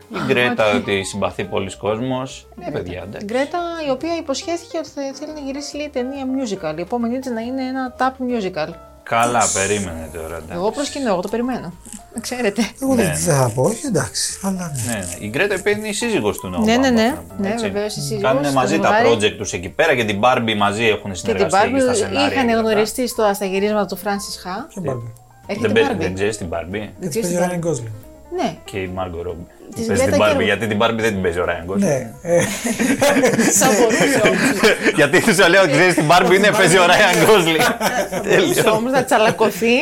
Η Γκρέτα, ότι συμπαθεί πολλοίς κόσμος. Ναι, παιδιά, Η εντάξει. Γκρέτα, η οποία υποσχέθηκε ότι θα θέλει να γυρίσει λέει, ταινία musical. Η επόμενη της να είναι ένα tap musical. Καλά, περίμενε τώρα. εντάξει. Εγώ προσκυνώ, εγώ το περιμένω. Ξέρετε. Εγώ Ναι, δεν ναι. δεν θα πω, όχι εντάξει. Αλλά ναι. Ναι, ναι. Η Γκρέτα είπε είναι η σύζυγος του Νόμπα. Ναι, ναι, ναι. Ναι, βεβαίως, η σύζυγος, Κάνουν το μαζί τα ζευγάρι. project τους εκεί πέρα και την Barbie μαζί έχουν Και την συνεργαστεί εκεί στα Barbie σενάρια. είχαν και αυτά. γνωριστεί στο, στα γυρίσματα του Francis Ha. Ποιο Barbie; Έρχεται Δεν, η παίζει- Barbie. δεν ξέρεις την Barbie; Δεν Έτσι ξέρεις παίζει ο την Ryan Gosling. Ναι, και η Margot Robbie. Της Παίζει την Γκρέτα Barbie και- γιατί την Barbie δεν την παίζει ο Ryan Gosling. Ναι. ε, θα μπορούσε όμως. γιατί σου λέω ότι ξέρεις την Barbie είναι παίζει ο Ryan Gosling. μπορούσε όμως να τσαλακωθεί.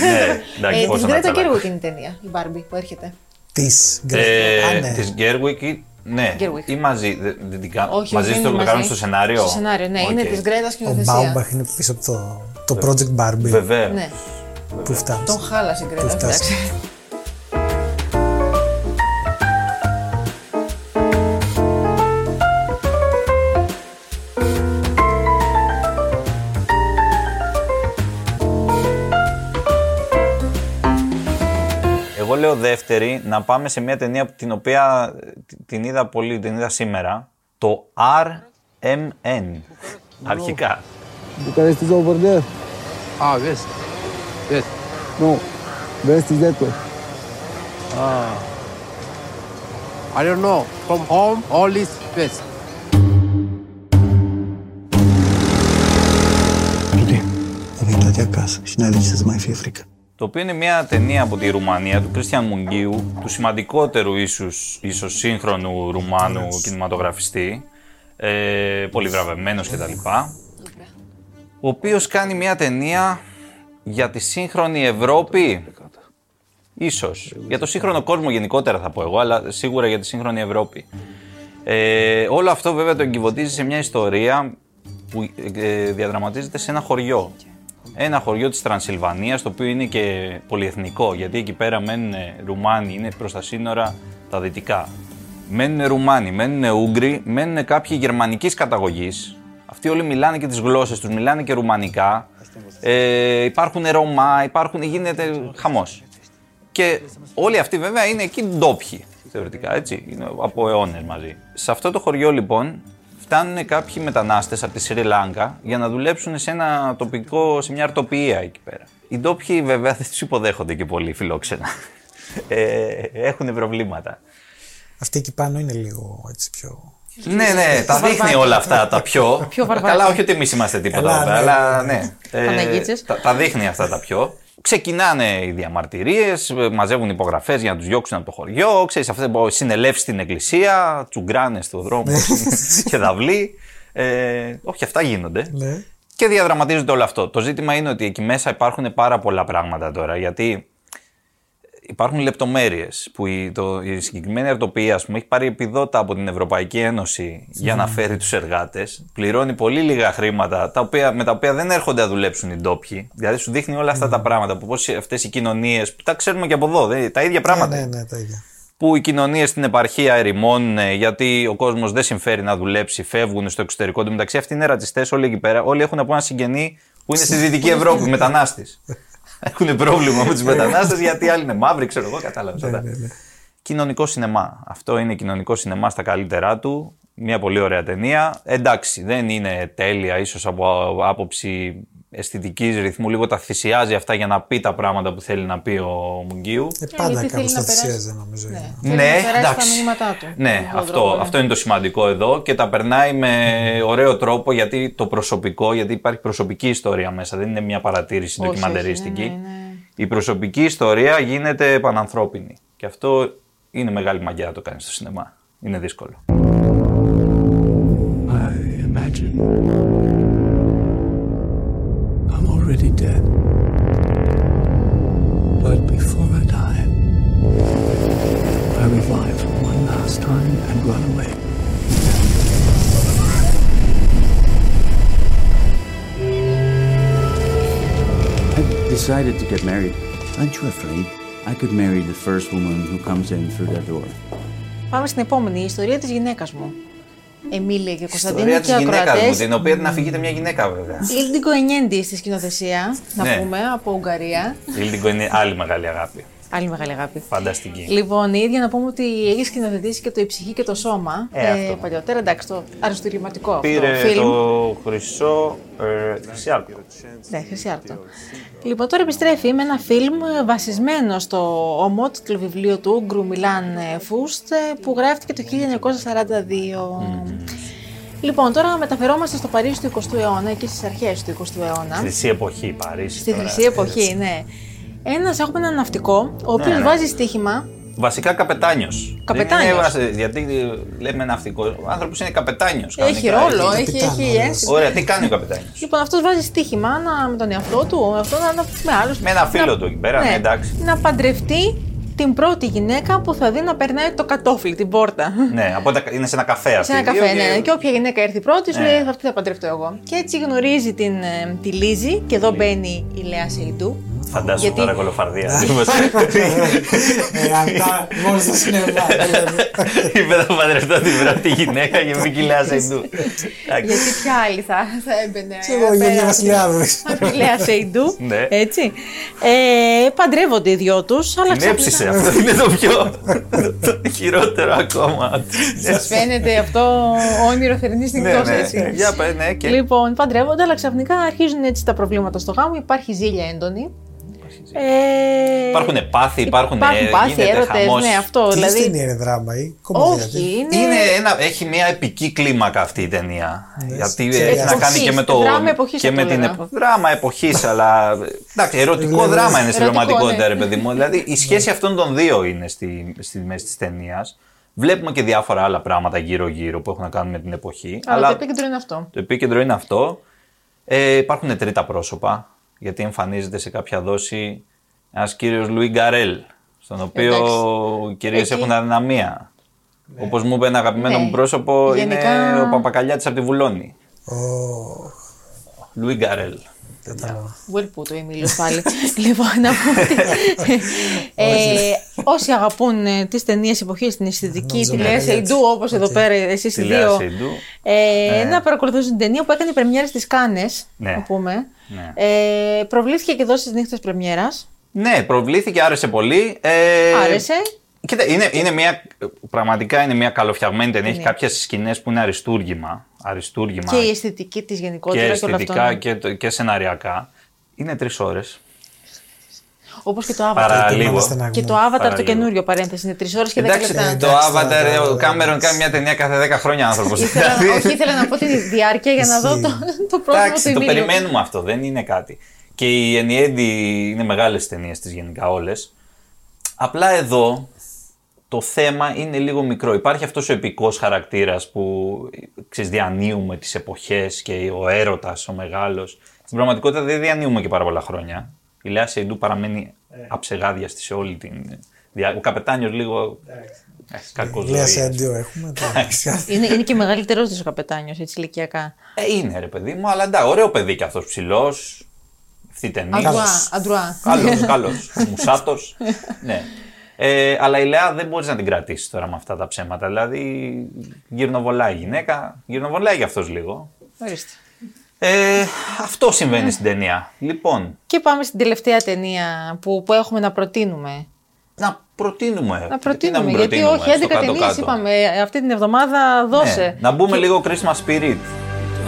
Ναι, εντάξει, Ε, πώς Της να Γκρέτα τσαλακωθεί. Gerwig είναι η ταινία, η Barbie που έρχεται. Της Ε, Γκρέτα. Της Γκέρουικ, ναι. Gerwig. Ή μαζί. Δεν, δεν την κάνω. Όχι, μαζί όχι, στο είναι το κάνουν στο σενάριο; Στο σενάριο, ναι, είναι Οκ. της Γκρέτας και Ο η Μπάουμπαχ είναι πίσω από το, το Project Barbie Βεβαίως. Ναι, που φτάνει. τον χάλασε η Γκρέτα, δεύτερη, να πάμε σε μια ταινία την οποία ε, την είδα πολύ, την είδα σήμερα. Το RMN. Αρχικά. Because it's over there. Ah, this. This. No. West is that το Ah. I don't know. From home, all η Αφρική. Το οποίο είναι μια ταινία από τη Ρουμανία του Κρίστιαν Μουγγίου, του σημαντικότερου ίσως, ίσως σύγχρονου Ρουμάνου κινηματογραφιστή, ε, πολύ βραβευμένος κτλ. ο οποίος κάνει μια ταινία για τη σύγχρονη Ευρώπη. Ίσως. Για το σύγχρονο κόσμο γενικότερα θα πω εγώ, αλλά σίγουρα για τη σύγχρονη Ευρώπη. Ε, όλο αυτό βέβαια το εγκυβωτίζει σε μια ιστορία που ε, διαδραματίζεται σε ένα χωριό. Ένα χωριό της Τρανσιλβανίας, το οποίο είναι και πολυεθνικό, γιατί εκεί πέρα μένουν Ρουμάνοι, είναι προς τα σύνορα τα δυτικά. Μένουν Ρουμάνοι, μένουν Ούγγροι, μένουν κάποιοι γερμανικής καταγωγής. Αυτοί όλοι μιλάνε και τις γλώσσες τους, μιλάνε και ρουμανικά. Ε, υπάρχουν Ρωμά, υπάρχουν, γίνεται χαμός. Και όλοι αυτοί βέβαια είναι εκεί ντόπιοι, θεωρητικά, έτσι, είναι από αιώνες μαζί. Σε αυτό το χωριό λοιπόν φτάνουν κάποιοι μετανάστες από τη Σρι Λάγκα για να δουλέψουν σε ένα τοπικό, σε μια αρτοποιία εκεί πέρα. Οι ντόπιοι βέβαια δεν τους υποδέχονται και πολύ φιλόξενα. Ε, έχουν προβλήματα. Αυτή εκεί πάνω είναι λίγο έτσι πιο. Ναι, ναι, τα δείχνει όλα αυτά τα πιο. Πιο βαρβάκι. Καλά, όχι ότι εμείς είμαστε τίποτα, Καλά, βέβαια, ναι, αλλά ναι. Παναγίτσες. τα, τα δείχνει αυτά τα πιο. Ξεκινάνε οι διαμαρτυρίες, μαζεύουν υπογραφές για να τους διώξουν από το χωριό. Ξέρεις, αυτέ συνελεύσεις στην εκκλησία, τσουγκράνε στο δρόμο και δαυλί. Ε, όχι, αυτά γίνονται. Ναι. Και διαδραματίζεται όλο αυτό. Το ζήτημα είναι ότι εκεί μέσα υπάρχουν πάρα πολλά πράγματα τώρα. Γιατί υπάρχουν λεπτομέρειες που η, το, η συγκεκριμένη αρτοπία ας πούμε, έχει πάρει επιδότα από την Ευρωπαϊκή Ένωση για να φέρει τους εργάτες. Πληρώνει πολύ λίγα χρήματα τα οποία, με τα οποία δεν έρχονται να δουλέψουν οι ντόπιοι. Δηλαδή σου δείχνει όλα αυτά τα πράγματα. Που πώς αυτές οι κοινωνίες που τα ξέρουμε και από εδώ, δεν- τα ίδια πράγματα. Ναι, ναι, τα ίδια. Που οι κοινωνίες στην επαρχία ερημώνουν ε, γιατί ο κόσμος δεν συμφέρει να δουλέψει, φεύγουν στο εξωτερικό. Του μεταξύ αυτοί είναι ρατσιστές όλοι εκεί πέρα. Όλοι έχουν από ένα συγγενή που είναι στη Δυτική Ευρώπη, μετανάστης. έχουν πρόβλημα με τους μετανάστες γιατί άλλοι είναι μαύροι, ξέρω εγώ, κατάλαβες. Ναι, αυτά. Κοινωνικό σινεμά. Αυτό είναι κοινωνικό σινεμά στα καλύτερά του. Μια πολύ ωραία ταινία. Εντάξει, δεν είναι τέλεια, ίσως από άποψη αισθητικής ρυθμού. Λίγο τα θυσιάζει αυτά για να πει τα πράγματα που θέλει να πει ο Μουγγίου. Ε, πάντα γιατί κάπως θέλει τα να περάσει. θυσίαζε νομίζω. Ναι. είναι. Θέλει Ναι, να περάσει εντάξει. τα μηνύματά του. Ναι, Με αυτόν τον αυτό, τρόπο, ναι. αυτό είναι το σημαντικό εδώ και τα περνάει με ωραίο τρόπο γιατί το προσωπικό, γιατί υπάρχει προσωπική ιστορία μέσα, δεν είναι μια παρατήρηση Όχι, ντοκιμαντερίστικη. όχι, ναι, ναι, ναι. Η προσωπική ιστορία γίνεται πανανθρώπινη και αυτό είναι μεγάλη μαγιά να το κάνεις στο σινεμά. Είναι δύσκολο. I imagine I'm already dead. But before I die, I revive one last time and run away. I've decided to get married. Aren't you afraid? I could marry the first woman who comes in through that door. Πάμε στην επόμενη, η ιστορία της γυναίκας μου. Εμίλια και Κωνσταντίνη Ιστορία και τη γυναίκας μου, ακροατές. την οποία την αφηγείται μια γυναίκα βέβαια. Ήλντικο Ενιέντη στη σκηνοθεσία, να Ναι. πούμε, από Ουγγαρία. Η Ήλτικο είναι άλλη μεγάλη αγάπη. Άλλη μεγάλη αγάπη. Φανταστική. Λοιπόν, η ίδια να πούμε ότι έχεις σκηνοθετήσει και το Η ψυχή και το σώμα. Ε, αυτό. παλιότερα, εντάξει, το αριστοτεληματικό αυτό Πήρε φιλμ. το χρυσό. Ε, χρυσή άρκο. Ναι, Χρυσή Άρτο. Λοιπόν, τώρα επιστρέφει με ένα φιλμ ε, βασισμένο στο ομότιτλο βιβλίο του Ούγκρου Μιλάν ε, Φούστ ε, που γράφτηκε το 1942. Λοιπόν, τώρα μεταφερόμαστε στο Παρίσι του 20ου αιώνα, εκεί στις αρχές του 20ου αιώνα. Χρυσή εποχή, Παρίσι. Στη τώρα. χρυσή εποχή, ναι. Ένας, έχουμε έναν ναυτικό, ο οποίος ναι. βάζει στοίχημα. Βασικά καπετάνιος. Καπετάνιος. Γιατί ε, λέμε ναυτικό. Ο άνθρωπος είναι καπετάνιος. Έχει ρόλο, έχει, έχει ένσημα. Ωραία, τι κάνει ο καπετάνιος; Λοιπόν, αυτός βάζει στοίχημα να, με τον εαυτό του, αυτό να, να- με άλλους. Με ένα φίλο να- του εκεί πέρα, ναι, εντάξει. Να παντρευτεί την πρώτη γυναίκα που θα δει να περνάει το κατόφλι, την πόρτα. ναι, από τα- είναι σε ένα καφέ αυτή. Σε ένα καφέ, ναι. Και όποια γυναίκα έρθει πρώτη, σου Ναι. λέει αυτή θα παντρευτώ εγώ. Και έτσι γνωρίζει την, ε, τη Λίζη και εδώ μπαίνει η Λέα Σεϊντού. Φαντάζομαι Γιατί- τώρα κολοφαρδία. Ε, αυτά μόνο στο σινεμά. δηλαδή. Είπε θα παντρευτώ την πρώτη γυναίκα και βγήκε η Λέα Σεϊντού. Εντάξει. Γιατί ποια άλλη θα, θα έμπαινε. Ξέρω εγώ, πέρα Γεωργία από- Βασιλιάδης. Από τη Λέα Σεϊντού. Ναι. Έτσι. Ε, παντρεύονται οι δυο τους, αλλά Την έψησε. Αυτό είναι το πιο. το χειρότερο ακόμα. Σας φαίνεται αυτό όνειρο θερινής Ναι, νυχτός, ναι. έτσι. Για πέ, ναι, και. Λοιπόν, παντρεύονται, αλλά ξαφνικά αρχίζουν έτσι τα προβλήματα στο γάμο. Υπάρχει ζήλια έντονη. Ε, Υπάρχουν πάθη, υπάρχουν, υπάρχουν ε, πάθη, γίνεται έρωτες, χαμός. ναι, αυτό. Τι δηλαδή, ταινία είναι δράμα ή κομμωδία. τι; όχι, είναι. Είναι ένα, έχει μια επική κλίμακα αυτή η ταινία. Γιατί σε έχει να εποχής, κάνει και με το. δράμα εποχής και θα με το την έλεγα. επο- δράμα εποχής, αλλά. Εντάξει, ερωτικό Ερωτικό, δράμα είναι στην ερωτικό, πραγματικότητα, ναι. ρε παιδί μου. Δηλαδή η σχέση αυτών των δύο είναι στη, στη μέση της ταινίας. Βλέπουμε και διάφορα άλλα πράγματα γύρω-γύρω που έχουν να κάνουν με την εποχή. Αλλά το επίκεντρο είναι αυτό. το επίκεντρο είναι αυτό. Ε, υπάρχουν τρίτα πρόσωπα, γιατί εμφανίζεται σε κάποια δόση ένας κύριος Λουί Γκαρέλ, στον οποίο οι κυρίες Εκεί- έχουν αδυναμία. Όπως μου είπε ένα αγαπημένο Ναι. μου πρόσωπο, Γενικά- είναι ο Παπακαλιάτης από τη Βουλώνη. Ω, Λουί Γκαρέλ. Κατάλαβα. Well put ο Εμίλιος πάλι. λοιπόν, να πούμε ότι ε, όσοι αγαπούν ε, τις ταινίες εποχής, την αισθητική, Νόμιζα τη να Λέα έλεγε Σεϊντού, έτσι. όπως εδώ Οκ. πέρα εσείς οι Τη Λέα δύο, Σεϊντού. ε, Ναι. να παρακολουθήσουν την ταινία που έκανε πρεμιέρα στις Κάνες, Ναι. να πούμε. Ναι. Ε, προβλήθηκε και εδώ στις νύχτες πρεμιέρας. Ναι, προβλήθηκε, άρεσε πολύ. Ε, Άρεσε. Κοίτα, είναι, είναι μια, πραγματικά είναι μια καλοφτιαγμένη ταινία. Έχει Ναι. κάποιες σκηνές που είναι αριστούργημα. Αριστούργημα Και η αισθητική της και γενικότερα και, όλα αυτά. αισθητικά και, το- και σεναριακά. Είναι τρεις ώρες. Όπως και το Avatar. Παραλίγο. Και το Avatar το Παραλίγο. καινούριο παρένθεση είναι 3 ώρες και 10 Εντάξει, λεπτά. το Εντάξει, Avatar, τώρα, ο τώρα, Κάμερον κάνει μια ταινία κάθε 10 χρόνια άνθρωπος. Ήθελα, όχι, ήθελα να πω την διάρκεια για να δω το, το πρόσωπο του Εντάξει, το Εμίλιου. περιμένουμε αυτό, δεν είναι κάτι. Και η Ενιέντη είναι μεγάλες ταινίες της γενικά όλες. Απλά εδώ το θέμα είναι λίγο μικρό. Υπάρχει αυτός ο επικός χαρακτήρας που ξέρεις, διανύουμε τις εποχές και ο έρωτας, ο μεγάλος. Στην πραγματικότητα δεν διανύουμε και πάρα πολλά χρόνια. Η Λέα Σεϊντού παραμένει αψεγάδιαστη σε όλη την... διά- Ο καπετάνιος λίγο... Έχει κακό Λέα ζωής. σε αντίο έχουμε. τώρα. Είναι, είναι και μεγαλύτερος της ο καπετάνιος, έτσι ηλικιακά. Ε, είναι ρε παιδί μου, αλλά εντάξει, ωραίο παιδί κι αυτός ψηλός. Αυτή η ταινία. Αντρουά, αντρουά. Καλός, καλός. Μουσάτος. ναι. Ε, αλλά η Λεά δεν μπορείς να την κρατήσεις τώρα με αυτά τα ψέματα. Δηλαδή, γυρνοβολάει η γυναίκα, γυρνοβολάει κι αυτός λίγο. Ορίστε. Ε, αυτό συμβαίνει στην ταινία. Λοιπόν, Και πάμε στην τελευταία ταινία που, που έχουμε να προτείνουμε. να προτείνουμε. Να Γιατί προτείνουμε, μην γιατί προτείνουμε όχι, 11 στο ταινίες κάτω-κάτω. είπαμε ε, αυτή την εβδομάδα δώσε. Ναι, να μπούμε λίγο Christmas spirit.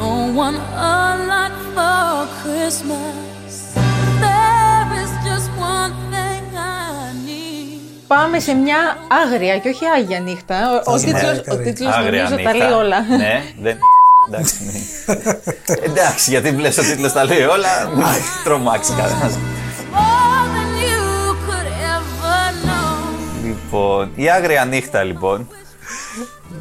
Don't want a lot for Christmas. Πάμε σε μια άγρια και όχι άγια νύχτα. Ο, ο, Άγρια, τίτλος, ο άγρια. τίτλος Άγρια νομίζω τα νύχτα. λέει όλα. ναι, δεν... Εντάξει, ναι. Εντάξει, γιατί βλέπεις ο τίτλος τα λέει όλα, μην τρομάξει κανένας. More than you could ever know. Λοιπόν, η άγρια νύχτα λοιπόν,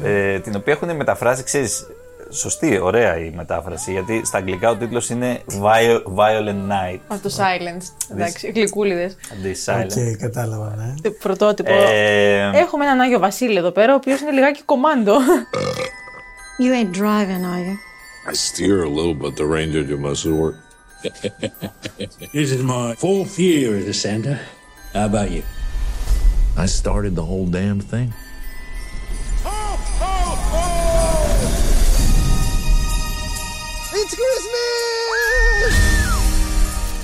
ε, την οποία έχουν μεταφράσει, ξέρεις, σωστή, ωραία η μετάφραση, γιατί στα αγγλικά ο τίτλος είναι Vio- Violent Night, Από το Silence. Εντάξει, γλυκούλιδες. αντί Silent. OK, κατάλαβα, ναι. Πρωτότυπο. Ε, Έχουμε έναν Άγιο Βασίλη εδώ πέρα, ο οποίος είναι λιγάκι κομμάντο. You ain't driving, are you? I steer a little, but the reindeer do most of the work. This is my fourth year as a Santa. How about you? I started the whole damn thing. It's Christmas!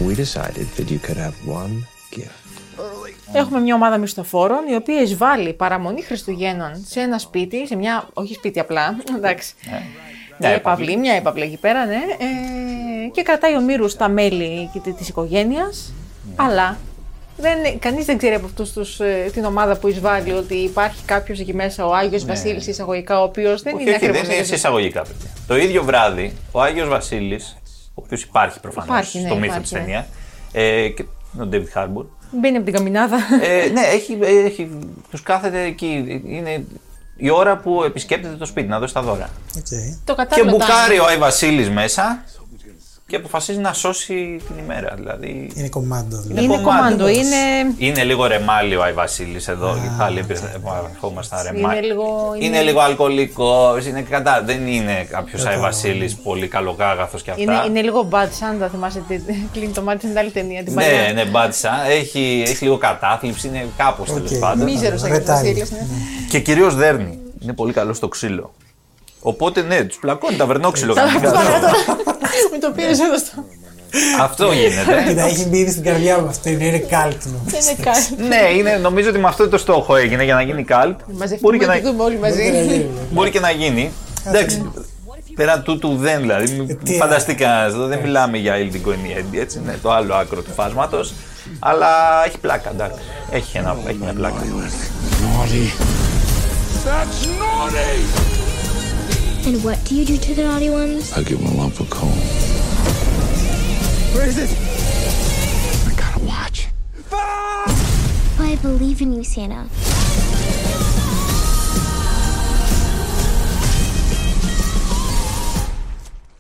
We decided that you could have one gift. Έχουμε μια ομάδα μισθοφόρων η οποία εισβάλλει παραμονή Χριστουγέννων σε ένα σπίτι, σε μια. όχι σπίτι απλά, εντάξει. Μια Μια έπαυλη. έπαυλη, μια έπαυλη εκεί πέρα, ναι. Ε, και κρατάει ομήρους τα μέλη της οικογένειας. Ναι. Αλλά δεν, κανείς δεν ξέρει από αυτούς τους, ε, την ομάδα που εισβάλλει ότι υπάρχει κάποιος εκεί μέσα, ο Άγιος Βασίλης εισαγωγικά, ο οποίος δεν Ναι. όχι, είναι όχι, ακριβώς δεν είναι Άγιος σε εισαγωγικά, παιδιά. Το ίδιο βράδυ, ο Άγιος Βασίλης, ο οποίος υπάρχει προφανώς Υπάρχει, ναι, στο μύθο υπάρχει, της ναι. ταινία, ε, και ο David Harbour, Μπαίνει από την καμινάδα. ε, ναι, έχει, έχει, τους κάθεται εκεί, είναι η ώρα που επισκέπτεται το σπίτι να δώσει τα δώρα. Οκ. το Και κατάλληλο μπουκάρει timing. ο Άι Βασίλης μέσα και αποφασίζει να σώσει την ημέρα. Δηλαδή, Είναι κομμάντο δηλαδή. Είναι κομμάντο, είναι, είναι λίγο ρεμάλι ο Άι Βασίλης εδώ. και πάλι επαναρχόμαστε στα ρεμάλι. είναι λίγο... Είναι λίγο αλκοολικός, είναι κατά. Δεν είναι κάποιος Άι Βασίλης πολύ καλοκάγαθο και αυτά. Είναι, είναι λίγο bad Santa, θυμάσαι τι κλείνει το μάτι στην άλλη ταινία. Την παλιά. Ναι, ναι, Bad Santa. Έχει, έχει λίγο κατάθλιψη, είναι κάπως τέλος Οκ. πάντων. Μίζερος Άγιος Ρετάλι. Βασίλης, ναι. Και κυρίως δέρνει. Είναι πολύ καλό στο ξύλο. Οπότε ναι, τους πλακώνει ταβερνόξυλο. Τα κανονικά. τώρα, τώρα. Με το πήρες εδώ στο. Αυτό γίνεται. Κοίτα, έχει μπει ήδη στην καρδιά μου αυτό. Είναι, είναι κάλπτινο. Δεν είναι κάτι. ναι, είναι, νομίζω ότι με αυτό το στόχο έγινε για να γίνει καλτ. Μπορεί Μαζευτούμε και και να, δούμε όλοι μαζί. μπορεί και να γίνει. Εντάξει, πέραν τούτου δεν δηλαδή. Μην τι φανταστεί κανένα εδώ, δεν μιλάμε για Ildiko Enniendi, έτσι είναι το άλλο άκρο του φάσματος. Αλλά έχει πλάκα, εντάξει. Έχει, ένα, έχει μια πλάκα. That's naughty! And what do you do to the naughty ones? I give him a lump of coal. Where is it? I gotta watch. I believe in you, Santa.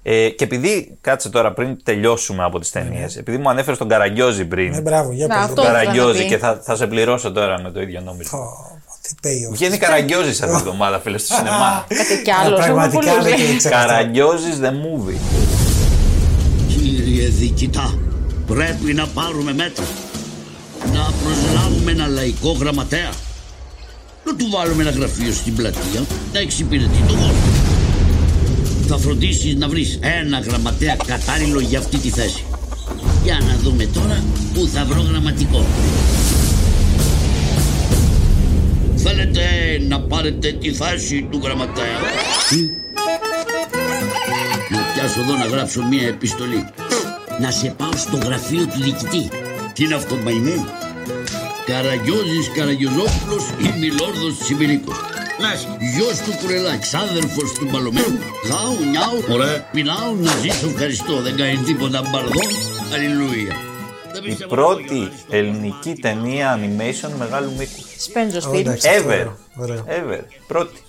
Ε, και επειδή, κάτσε τώρα πριν τελειώσουμε από τις ταινίες, επειδή μου ανέφερες τον Καραγκιόζη πριν. Ναι, μπράβο, για Να, πες. αυτό τον ήθελα να Καραγκιόζη πει. και θα, θα σε πληρώσω τώρα με το ίδιο νόμισμα. Τι πέει ο Βγαίνει Καραγκιόζης αυτή την εβδομάδα, φίλε, στο σινεμά. Κάτι κι άλλο. Πραγματικά δεν το ήξερα. αυτό. Καραγκιόζης the movie. Κύριε Διοικητά, πρέπει να πάρουμε μέτρα. Να προσλάβουμε ένα λαϊκό γραμματέα. Να του βάλουμε ένα γραφείο στην πλατεία, να εξυπηρετεί τον κόσμο. Θα φροντίσεις να βρεις ένα γραμματέα κατάλληλο για αυτή τη θέση. Για να δούμε τώρα πού θα βρω γραμματικό. Να πάρετε τη θέση του γραμματέα. Να πιάσω εδώ να γράψω μία επιστολή. Να σε πάω στο γραφείο του διοικητή. Τι είναι αυτό, μαϊμού; Καραγκιόζης Καραγκιόζόπουλος ή Μιλόρδος Τσιμπηρίκος. Νας, γιος του Κουρελά, ξάδερφος του Μπαλωμένου. Γάου, νιάου, ωραία. Πεινάω να ζήσω ευχαριστώ. Δεν κάνει τίποτα μπαρδό. Αλληλούια. Η πρώτη ελληνική ταινία animation μεγάλου μήκου. Σπέντζο Ω, Φιλμ. εντάξει, Ever. ωραίο, ωραίο. Ever. Πρώτη.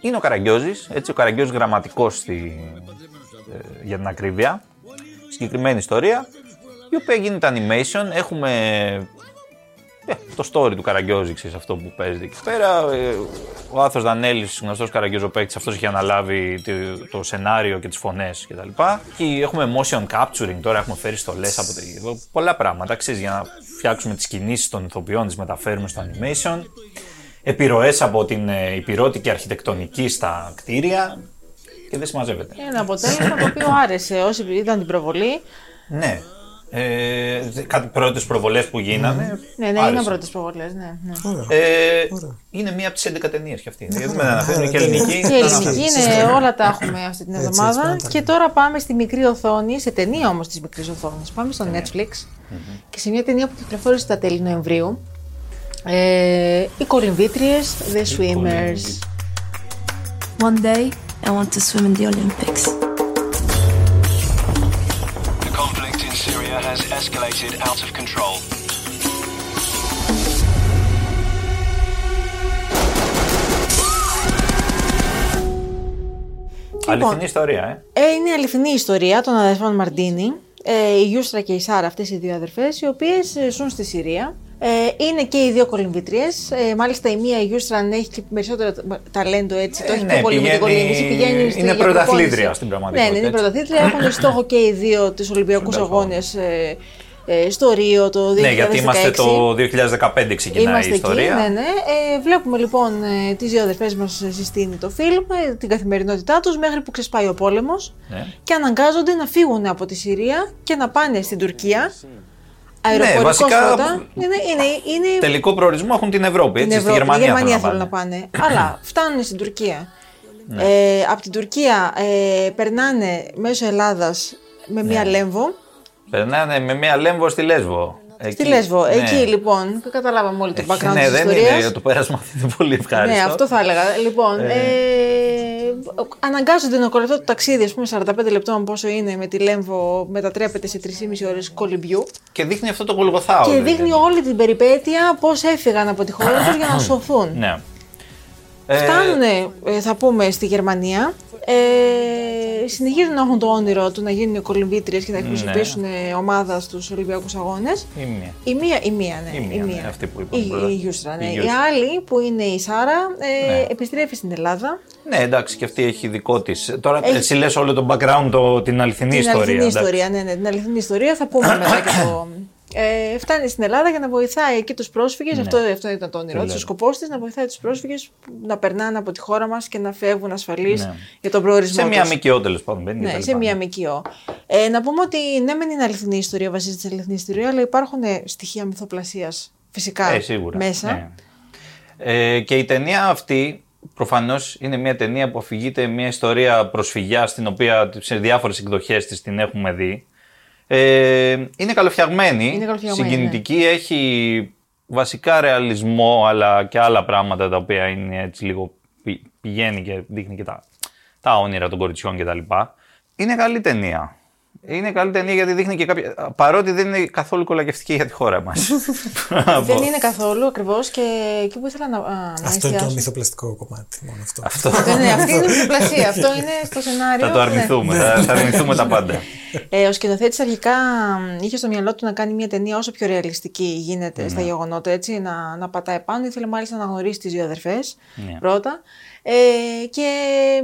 Είναι ο Καραγκιόζης, έτσι ο Καραγκιόζης γραμματικός στη, ε, για την ακρίβεια. Συγκεκριμένη ιστορία, η οποία γίνεται animation. Έχουμε ε, το story του Καραγκιόζη, ξέρεις, αυτό που παίζεται εκεί πέρα. Ε, ο Άθος Δανέλης, γνωστός Καραγκιόζο παίκτης, αυτός έχει αναλάβει το, το σενάριο και τις φωνές κτλ. Και έχουμε motion capturing, τώρα έχουμε φέρει στολές από το εδώ, πολλά πράγματα, ξέρεις, για να φτιάξουμε τις κινήσεις των ηθοποιών, τις μεταφέρουμε στο animation. Επιρροές από την ε, υπηρώτικη αρχιτεκτονική στα κτίρια και δεν συμμαζεύεται. Ένα αποτέλεσμα το οποίο άρεσε όσοι είδαν την προβολή. Ναι. Ε, δε- κάτι πρώτες προβολές που γίνανε. Ναι, ναι, άρεσε. είναι πρώτες προβολές. Ναι, ναι. Ε, είναι μία από τις 11 ταινίες κι αυτή. Γιατί με αναφέρουν και ελληνική. Και ελληνική είναι, όλα τα έχουμε αυτή την Έτσι, εβδομάδα. έτσι, και τώρα πάμε στη μικρή οθόνη, σε ταινία όμως της μικρής οθόνης. Πάμε στο Netflix και σε μια ταινία που κυκλοφόρησε τα τέλη Νοεμβρίου. Ε, οι κολυμβήτριες, The Swimmers. One day, I want to swim in the Olympics. Escalated out of control. Αληθινή ιστορία, ε. Ε, είναι αληθινή ιστορία των αδερφών Μαρτίνι. Ε, η Γιούστρα και η Σάρα, αυτές οι δύο αδερφές, οι οποίες ε, ζουν στη Συρία. Ε, είναι και οι δύο κολυμβητρίες. Ε, μάλιστα η μία, η Γιούστρα, αν έχει και περισσότερο τα- ταλέντο έτσι. το Ε, έχει ναι, πιο πολύ με την πηγαίνει- κολύμβηση. Πηγαίνει στη- είναι για πρωταθλήτρια προπόνηση. στην πραγματικότητα, Ναι, ναι, είναι έτσι. πρωταθλήτρια. Έχουν στόχο και οι δύο τους Ολυμπιακούς Αγώνες ε, ε, στο Ρίο το 2016. Ναι, γιατί είμαστε το 2015 ξεκινάει Είμαστε η ιστορία. εκεί, ναι, ναι. Ε, βλέπουμε λοιπόν ε, τις δύο αδερφές μας συστήνει το φιλμ, ε, την καθημερινότητά τους μέχρι που ξεσπάει ο πόλεμος Ναι. και αναγκάζονται να φύγουν από τη Συρία και να πάνε στην Τουρκία. Αεροπορικός Ναι, βασικά, πρώτα. Είναι, είναι, είναι Τελικό προορισμό έχουν την Ευρώπη, έτσι, την στη Ευρώπη, Γερμανία, τη Γερμανία θέλουν θέλουν να να πάνε. πάνε. Αλλά φτάνουν στην Τουρκία. Ναι. Ε, από την Τουρκία ε, περνάνε μέσω Ελλάδας με μία Ναι. λέμβο. Περνάνε με μία λέμβο στη Λέσβο. Στη Εκεί. Λέσβο. Ναι. Εκεί λοιπόν, καταλάβαμε όλοι το background Ναι, της δεν ιστορίας. είναι το πέρασμα, είναι πολύ ευχάριστο. Ναι, αυτό θα έλεγα. Λοιπόν, Ε. ε, αναγκάζονται να κορευτώ το ταξίδι, ας πούμε, 45 λεπτών πόσο είναι με τη Λέμβο, μετατρέπεται σε 3,5 ώρες κολυμπιού. Και δείχνει αυτό το κολγοθάο. και δηλαδή. δείχνει όλη την περιπέτεια πώς έφυγαν από τη χώρα τους για να σωθούν. Ναι. Ε, Φτάνουν, θα πούμε, στη Γερμανία. Ε, συνεχίζουν να έχουν το όνειρο του να γίνουν κολυμβήτριες και να εκπροσωπήσουν ε, ομάδα στους Ολυμπιακούς Αγώνες. η μία. Η μία, η μία, ναι. Η μία, ναι, αυτή που είπαμε Η, πρώτα. η Γιούστρα, ναι. Η Η, Γιούστρα. άλλη που είναι η Σάρα ε, Ναι. επιστρέφει στην Ελλάδα. Ναι, εντάξει, και αυτή έχει δικό της. Τώρα Έχει- εσύ λες όλο το background, το, την αληθινή την ιστορία. αληθινή εντάξει. ιστορία, ναι, ναι, την αληθινή ιστορία θα πούμε μετά και το. Ε, φτάνει στην Ελλάδα για να βοηθάει εκεί τους πρόσφυγες. Ναι. Αυτό, αυτό ήταν το όνειρό Το τη. Ο λέω. σκοπός της να βοηθάει τους πρόσφυγες να περνάνε από τη χώρα μας και να φεύγουν ασφαλείς Ναι. για τον προορισμό Σε μια τους. ΜΚΟ τέλος πάντων. δεν είναι Ναι, κτλ. σε μία ΜΚΟ. Ε, να πούμε ότι ναι, μεν είναι αληθινή ιστορία, βασίζεται σε αληθινή ιστορία, αλλά υπάρχουν ε, στοιχεία μυθοπλασίας φυσικά Ε, σίγουρα. μέσα. Ναι. Ε, και η ταινία αυτή προφανώς είναι μια ταινία που αφηγείται μια ιστορία προσφυγιά, την οποία σε διάφορες εκδοχές της την έχουμε δει. Ε, είναι καλοφτιαγμένη, Είναι καλοφτιαγμένη, ναι. συγκινητική, έχει βασικά ρεαλισμό αλλά και άλλα πράγματα τα οποία είναι έτσι λίγο πη- πηγαίνει και δείχνει και τα, τα όνειρα των κοριτσιών κτλ. Είναι καλή ταινία. Είναι καλή ταινία γιατί δείχνει και κάποια. Παρότι δεν είναι καθόλου κολακευτική για τη χώρα μας. Δεν είναι καθόλου ακριβώς και εκεί που ήθελα να, α, να Αυτό είναι το εστιάσω. μυθοπλαστικό κομμάτι. Μόνο αυτό. Αυτό. Αυτό είναι, αυτή είναι η μυθοπλασία. Αυτό είναι στο σενάριο. θα το αρνηθούμε. ναι. θα, θα αρνηθούμε τα πάντα. Ε, ο σκηνοθέτης αρχικά μ, είχε στο μυαλό του να κάνει μια ταινία όσο πιο ρεαλιστική γίνεται στα Ναι. γεγονότα, έτσι, να, να πατάει πάνω. Ήθελε μάλιστα να γνωρίσει τις δύο αδερφές Ναι. πρώτα. Ε, και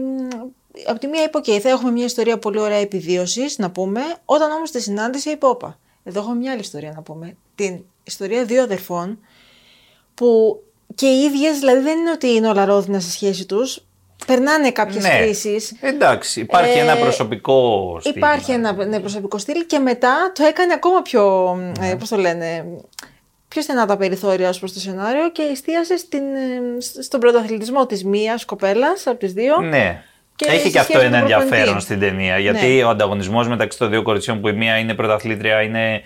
μ, από τη μία είπε: «OK, θα έχουμε μια ιστορία πολύ ωραία επιβίωσης, να πούμε. Όταν όμως τη συνάντησε, είπε: Όπα, εδώ έχουμε μια άλλη ιστορία να πούμε. Την ιστορία δύο αδερφών που και οι ίδιες, δηλαδή δεν είναι ότι είναι όλα ρόδινα στη σχέση τους. Περνάνε κάποιες Ναι. κρίσεις. Εντάξει, υπάρχει Ε, ένα προσωπικό στίγμα. Υπάρχει ένα ναι, προσωπικό στυλ και μετά το έκανε ακόμα πιο, ε, πώς το λένε, πιο στενά τα περιθώρια ως προς το σενάριο και εστίασε στην, ε, σ- στον πρωταθλητισμό της μίας κοπέλας από τις δύο. Ναι. Και Έχει σε και αυτό σχέση με ένα τον προπονητή. ενδιαφέρον στην ταινία. Γιατί Ναι. ο ανταγωνισμός μεταξύ των δύο κοριτσιών που η μία είναι πρωταθλήτρια, είναι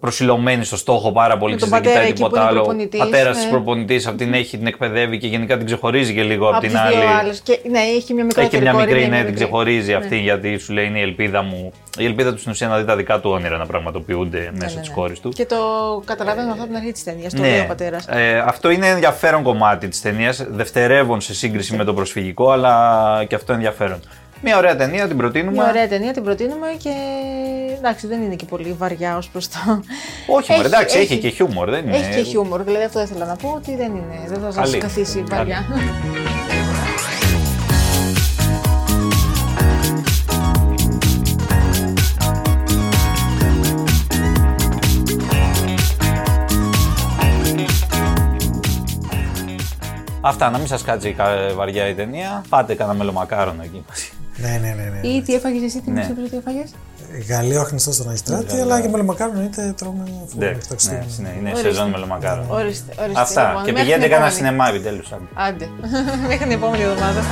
προσιλωμένη στο στόχο πάρα πολύ Με και τον δεν κοιτάει πατέρα εκεί που τίποτα είναι άλλο. προπονητής, Πατέρας ναι. της προπονητής, αυτήν έχει, την εκπαιδεύει και γενικά την ξεχωρίζει και λίγο από, από την τις δύο άλλη. άλλες. Και, ναι, έχει μια μικρότερη Έχει μια κόρη, μικρή, μια ναι, την μικρή. ξεχωρίζει Ναι. αυτή γιατί σου λέει είναι η ελπίδα μου. Η ελπίδα του στην ουσία να δει τα δικά του όνειρα να πραγματοποιούνται μέσω ναι, της ναι. κόρης του. Και το καταλαβαίνουμε αυτό από την αρχή της ταινίας, το λέει ο πατέρας. Ε, αυτό είναι ενδιαφέρον κομμάτι της ταινίας. Δευτερεύον σε σύγκριση με το προσφυγικό, αλλά και αυτό ενδιαφέρον. Μια ωραία ταινία, την προτείνουμε. Μια ωραία ταινία, την προτείνουμε και εντάξει, δεν είναι και πολύ βαριά ως προς το... Όχι, μωρέ, εντάξει, έχει και χιούμορ, δεν είναι. Έχει και χιούμορ, δηλαδή αυτό ήθελα να πω ότι δεν είναι, δεν θα σας Καλή. καθίσει Καλή. βαριά. Αυτά, να μην σας κάτσει κα- βαριά η ταινία. Πάτε κανένα μελομακάρονο εκεί. Ναι, ναι, ναι. ναι. Ή τι έφαγες εσύ, τι Ναι. μου είπες ότι έφαγες; Γαλλίο αχνηστό στον Αϊστράτη, Γαλλίο. αλλά και μελομακάρονο είτε τρώμε αφού Ναι, έχει τα ναι, Χριστούγεννα. ναι, είναι Ορίστε. σεζόν μελομακάρονο. Ορίστε, ορίστε. Αυτά. λοιπόν, Και μέχρι πηγαίνετε την κανένα επόμενη. σινεμά επιτέλους. Άντε, μέχρι την επόμενη εβδομάδα.